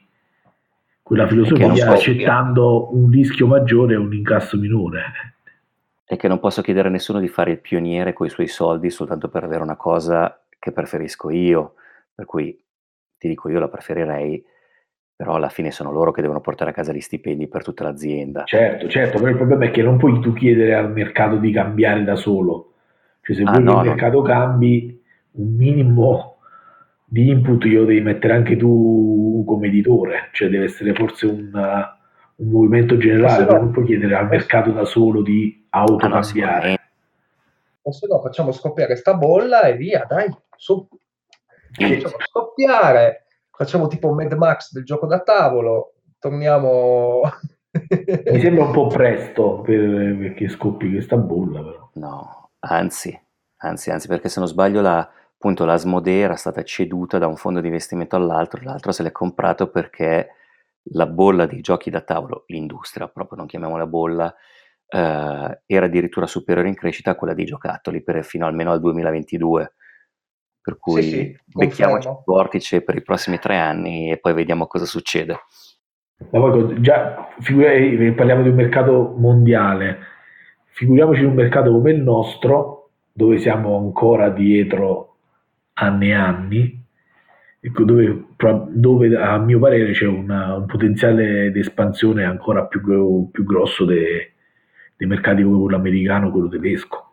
quella filosofia accettando un rischio maggiore e un incasso minore. E che non posso chiedere a nessuno di fare il pioniere con i suoi soldi soltanto per avere una cosa che preferisco io, per cui ti dico io la preferirei, però alla fine sono loro che devono portare a casa gli stipendi per tutta l'azienda. Certo, certo, però il problema è che non puoi tu chiedere al mercato di cambiare da solo, cioè se ah, vuoi no, che il mercato no. cambi un minimo di input glielo devi mettere anche tu come editore, cioè deve essere forse un, un movimento generale, no, non puoi chiedere al mercato da solo di autocambiare. O se no facciamo scoppiare sta bolla e via, dai, su. Facciamo scoppiare, facciamo tipo Mad Max del gioco da tavolo, torniamo... Mi sembra un po' presto per, perché scoppi questa bolla però. No, anzi, anzi, anzi, perché se non sbaglio la appunto l'Asmodee era stata ceduta da un fondo di investimento all'altro, l'altro se l'è comprato perché la bolla dei giochi da tavolo, l'industria proprio, non chiamiamola bolla, eh, era addirittura superiore in crescita a quella dei giocattoli per, fino almeno al 2022. Per cui Sì, sì, becchiamoci il vortice per i prossimi tre anni e poi vediamo cosa succede. Già figurati, parliamo di un mercato mondiale, figuriamoci in un mercato come il nostro, dove siamo ancora dietro anni e anni, ecco, dove, dove a mio parere c'è una, un potenziale di espansione ancora più, più grosso dei, dei mercati come quello americano, quello tedesco.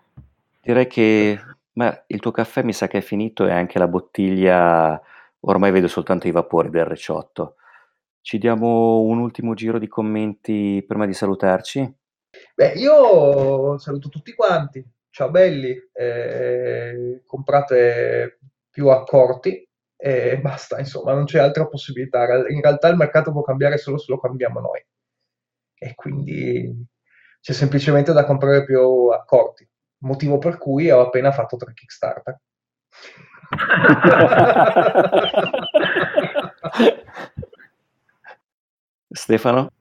Direi che ma il tuo caffè mi sa che è finito e anche la bottiglia, ormai vedo soltanto i vapori del reciotto. Ci diamo un ultimo giro di commenti prima di salutarci? Beh, io saluto tutti quanti. Ciao belli, eh, comprate più accorti e basta, insomma, non c'è altra possibilità. In realtà il mercato può cambiare solo se lo cambiamo noi. E quindi c'è semplicemente da comprare più accorti motivo per cui ho appena fatto tre Kickstarter. Stefano?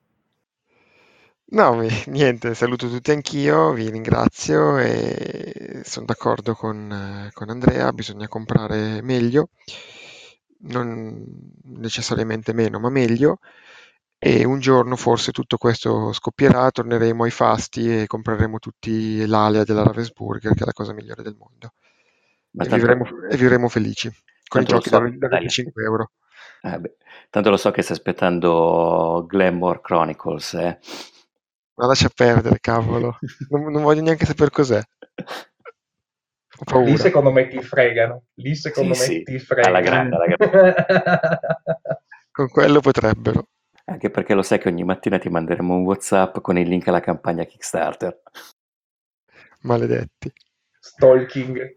No, niente, saluto tutti anch'io, vi ringrazio e sono d'accordo con, con Andrea, bisogna comprare meglio, non necessariamente meno, ma meglio e un giorno forse tutto questo scoppierà, torneremo ai fasti e compreremo tutti l'Alia della Ravensburger, che è la cosa migliore del mondo. E, tanto, vivremo, e, vivremo, felici con i giochi so, da, da 25 euro. Eh beh, tanto lo so che stai aspettando Glamour Chronicles, eh? Ma lascia perdere, cavolo. non, non voglio neanche sapere cos'è. Lì secondo me ti fregano. Lì secondo sì, me sì. ti fregano. Alla grande, alla grande. con quello potrebbero. Anche perché lo sai che ogni mattina ti manderemo un WhatsApp con il link alla campagna Kickstarter. Maledetti. Stalking.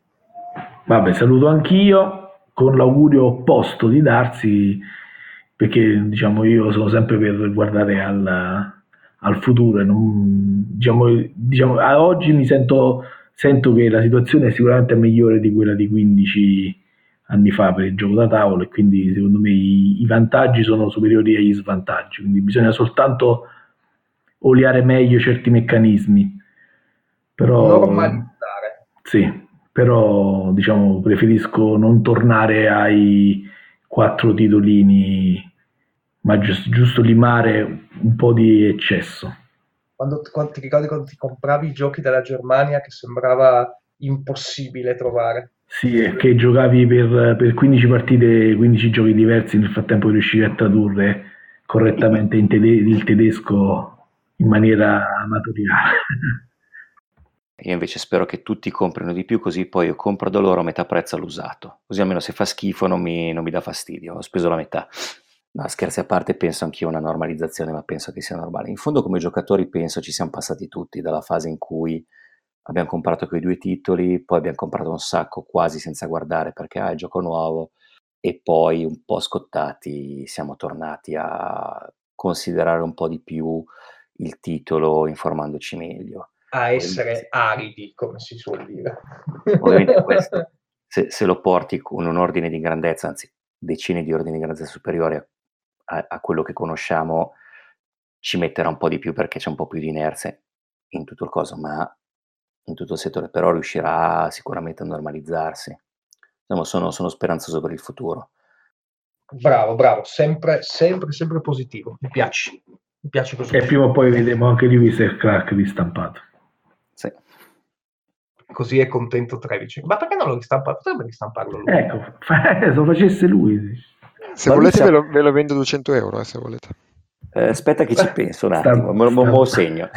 Vabbè, saluto anch'io con l'augurio opposto di darsi, perché diciamo io sono sempre per guardare al, al futuro non, diciamo, diciamo, a oggi mi sento, sento che la situazione è sicuramente migliore di quella di 15 anni fa per il gioco da tavolo e quindi secondo me i, i, vantaggi sono superiori agli svantaggi, quindi bisogna soltanto oliare meglio certi meccanismi. Però, Normalizzare. Sì, però diciamo preferisco non tornare ai quattro titolini, ma giusto, giusto limare un po' di eccesso. Quando, quando ti ricordi quando ti compravi i giochi della Germania che sembrava impossibile trovare? Sì, è che giocavi per, per 15 partite, 15 giochi diversi, nel frattempo riuscivi a tradurre correttamente in tede- il tedesco in maniera amatoriale. Io invece spero che tutti comprino di più, così poi io compro da loro a metà prezzo all'usato. Così almeno se fa schifo non mi, non mi dà fastidio, ho speso la metà. No, scherzi a parte, penso anch'io a una normalizzazione, ma penso che sia normale. In fondo, come giocatori, penso ci siamo passati tutti dalla fase in cui abbiamo comprato quei due titoli, poi abbiamo comprato un sacco quasi senza guardare perché ah, è gioco nuovo, e poi un po' scottati siamo tornati a considerare un po' di più il titolo informandoci meglio. A essere aridi, come si suol dire. Ovviamente questo, se, se, lo porti con un ordine di grandezza, anzi decine di ordini di grandezza superiore a, a, quello che conosciamo, ci metterà un po' di più perché c'è un po' più di inerzia in tutto il coso, ma in tutto il settore, però riuscirà sicuramente a normalizzarsi. Insomma, sono, sono speranzoso per il futuro. Bravo, bravo, sempre, sempre, sempre positivo. Mi piace. Mi piace così. E prima o poi vedremo anche Lewis e Clark ristampato. Sì. Così è contento Trevice. Ma perché non lo ristampa? Potrebbe ristamparlo lui. Ecco, se lo facesse lui. Se Ma volete ve lo, ve lo, vendo 200 euro, eh, se volete. Eh, aspetta che ci penso un attimo, me lo segno.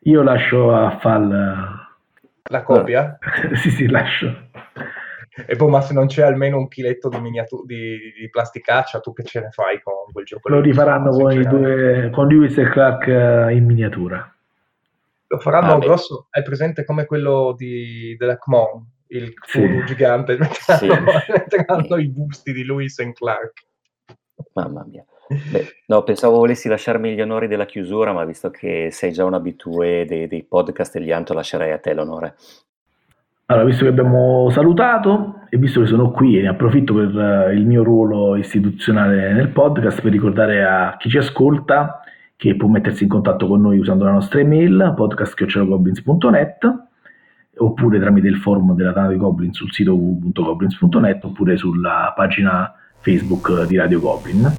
Io lascio a Fall... La copia? sì, sì, lascio. E poi, ma se non c'è almeno un chiletto di, miniatur- di, di plasticaccia, tu che ce ne fai con quel gioco? Lo rifaranno con, i due, con Lewis e Clark eh, in miniatura. Lo faranno ah, grosso, è presente come quello di, della Kmon, il Cthulhu sì. gigante, metteranno, sì. metteranno i busti di Lewis e Clark. Mamma mia. Beh, no, pensavo volessi lasciarmi gli onori della chiusura, ma visto che sei già un abitué dei, dei podcast e gli Anto, lascerei a te l'onore. Allora, visto che abbiamo salutato e visto che sono qui e ne approfitto per uh, il mio ruolo istituzionale nel podcast per ricordare a chi ci ascolta che può mettersi in contatto con noi usando la nostra email podcast.goblins.net oppure tramite il forum della Tana dei Goblin sul sito www.goblins.net oppure sulla pagina Facebook di Radio Goblin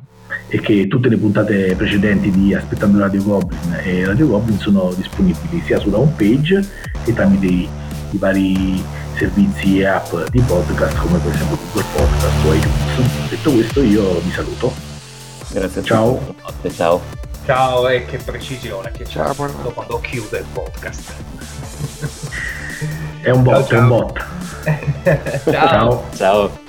e che tutte le puntate precedenti di Aspettando Radio Goblin e Radio Goblin sono disponibili sia sulla home page che tramite i, i vari servizi e app di podcast come per esempio Google Podcast o iTunes. Detto questo io vi saluto. Grazie a ciao. tutti. Ciao. Ciao e che precisione che c'è Ciao, quando chiude il podcast. È un bot, ciao, è un bot. ciao. ciao. Ciao.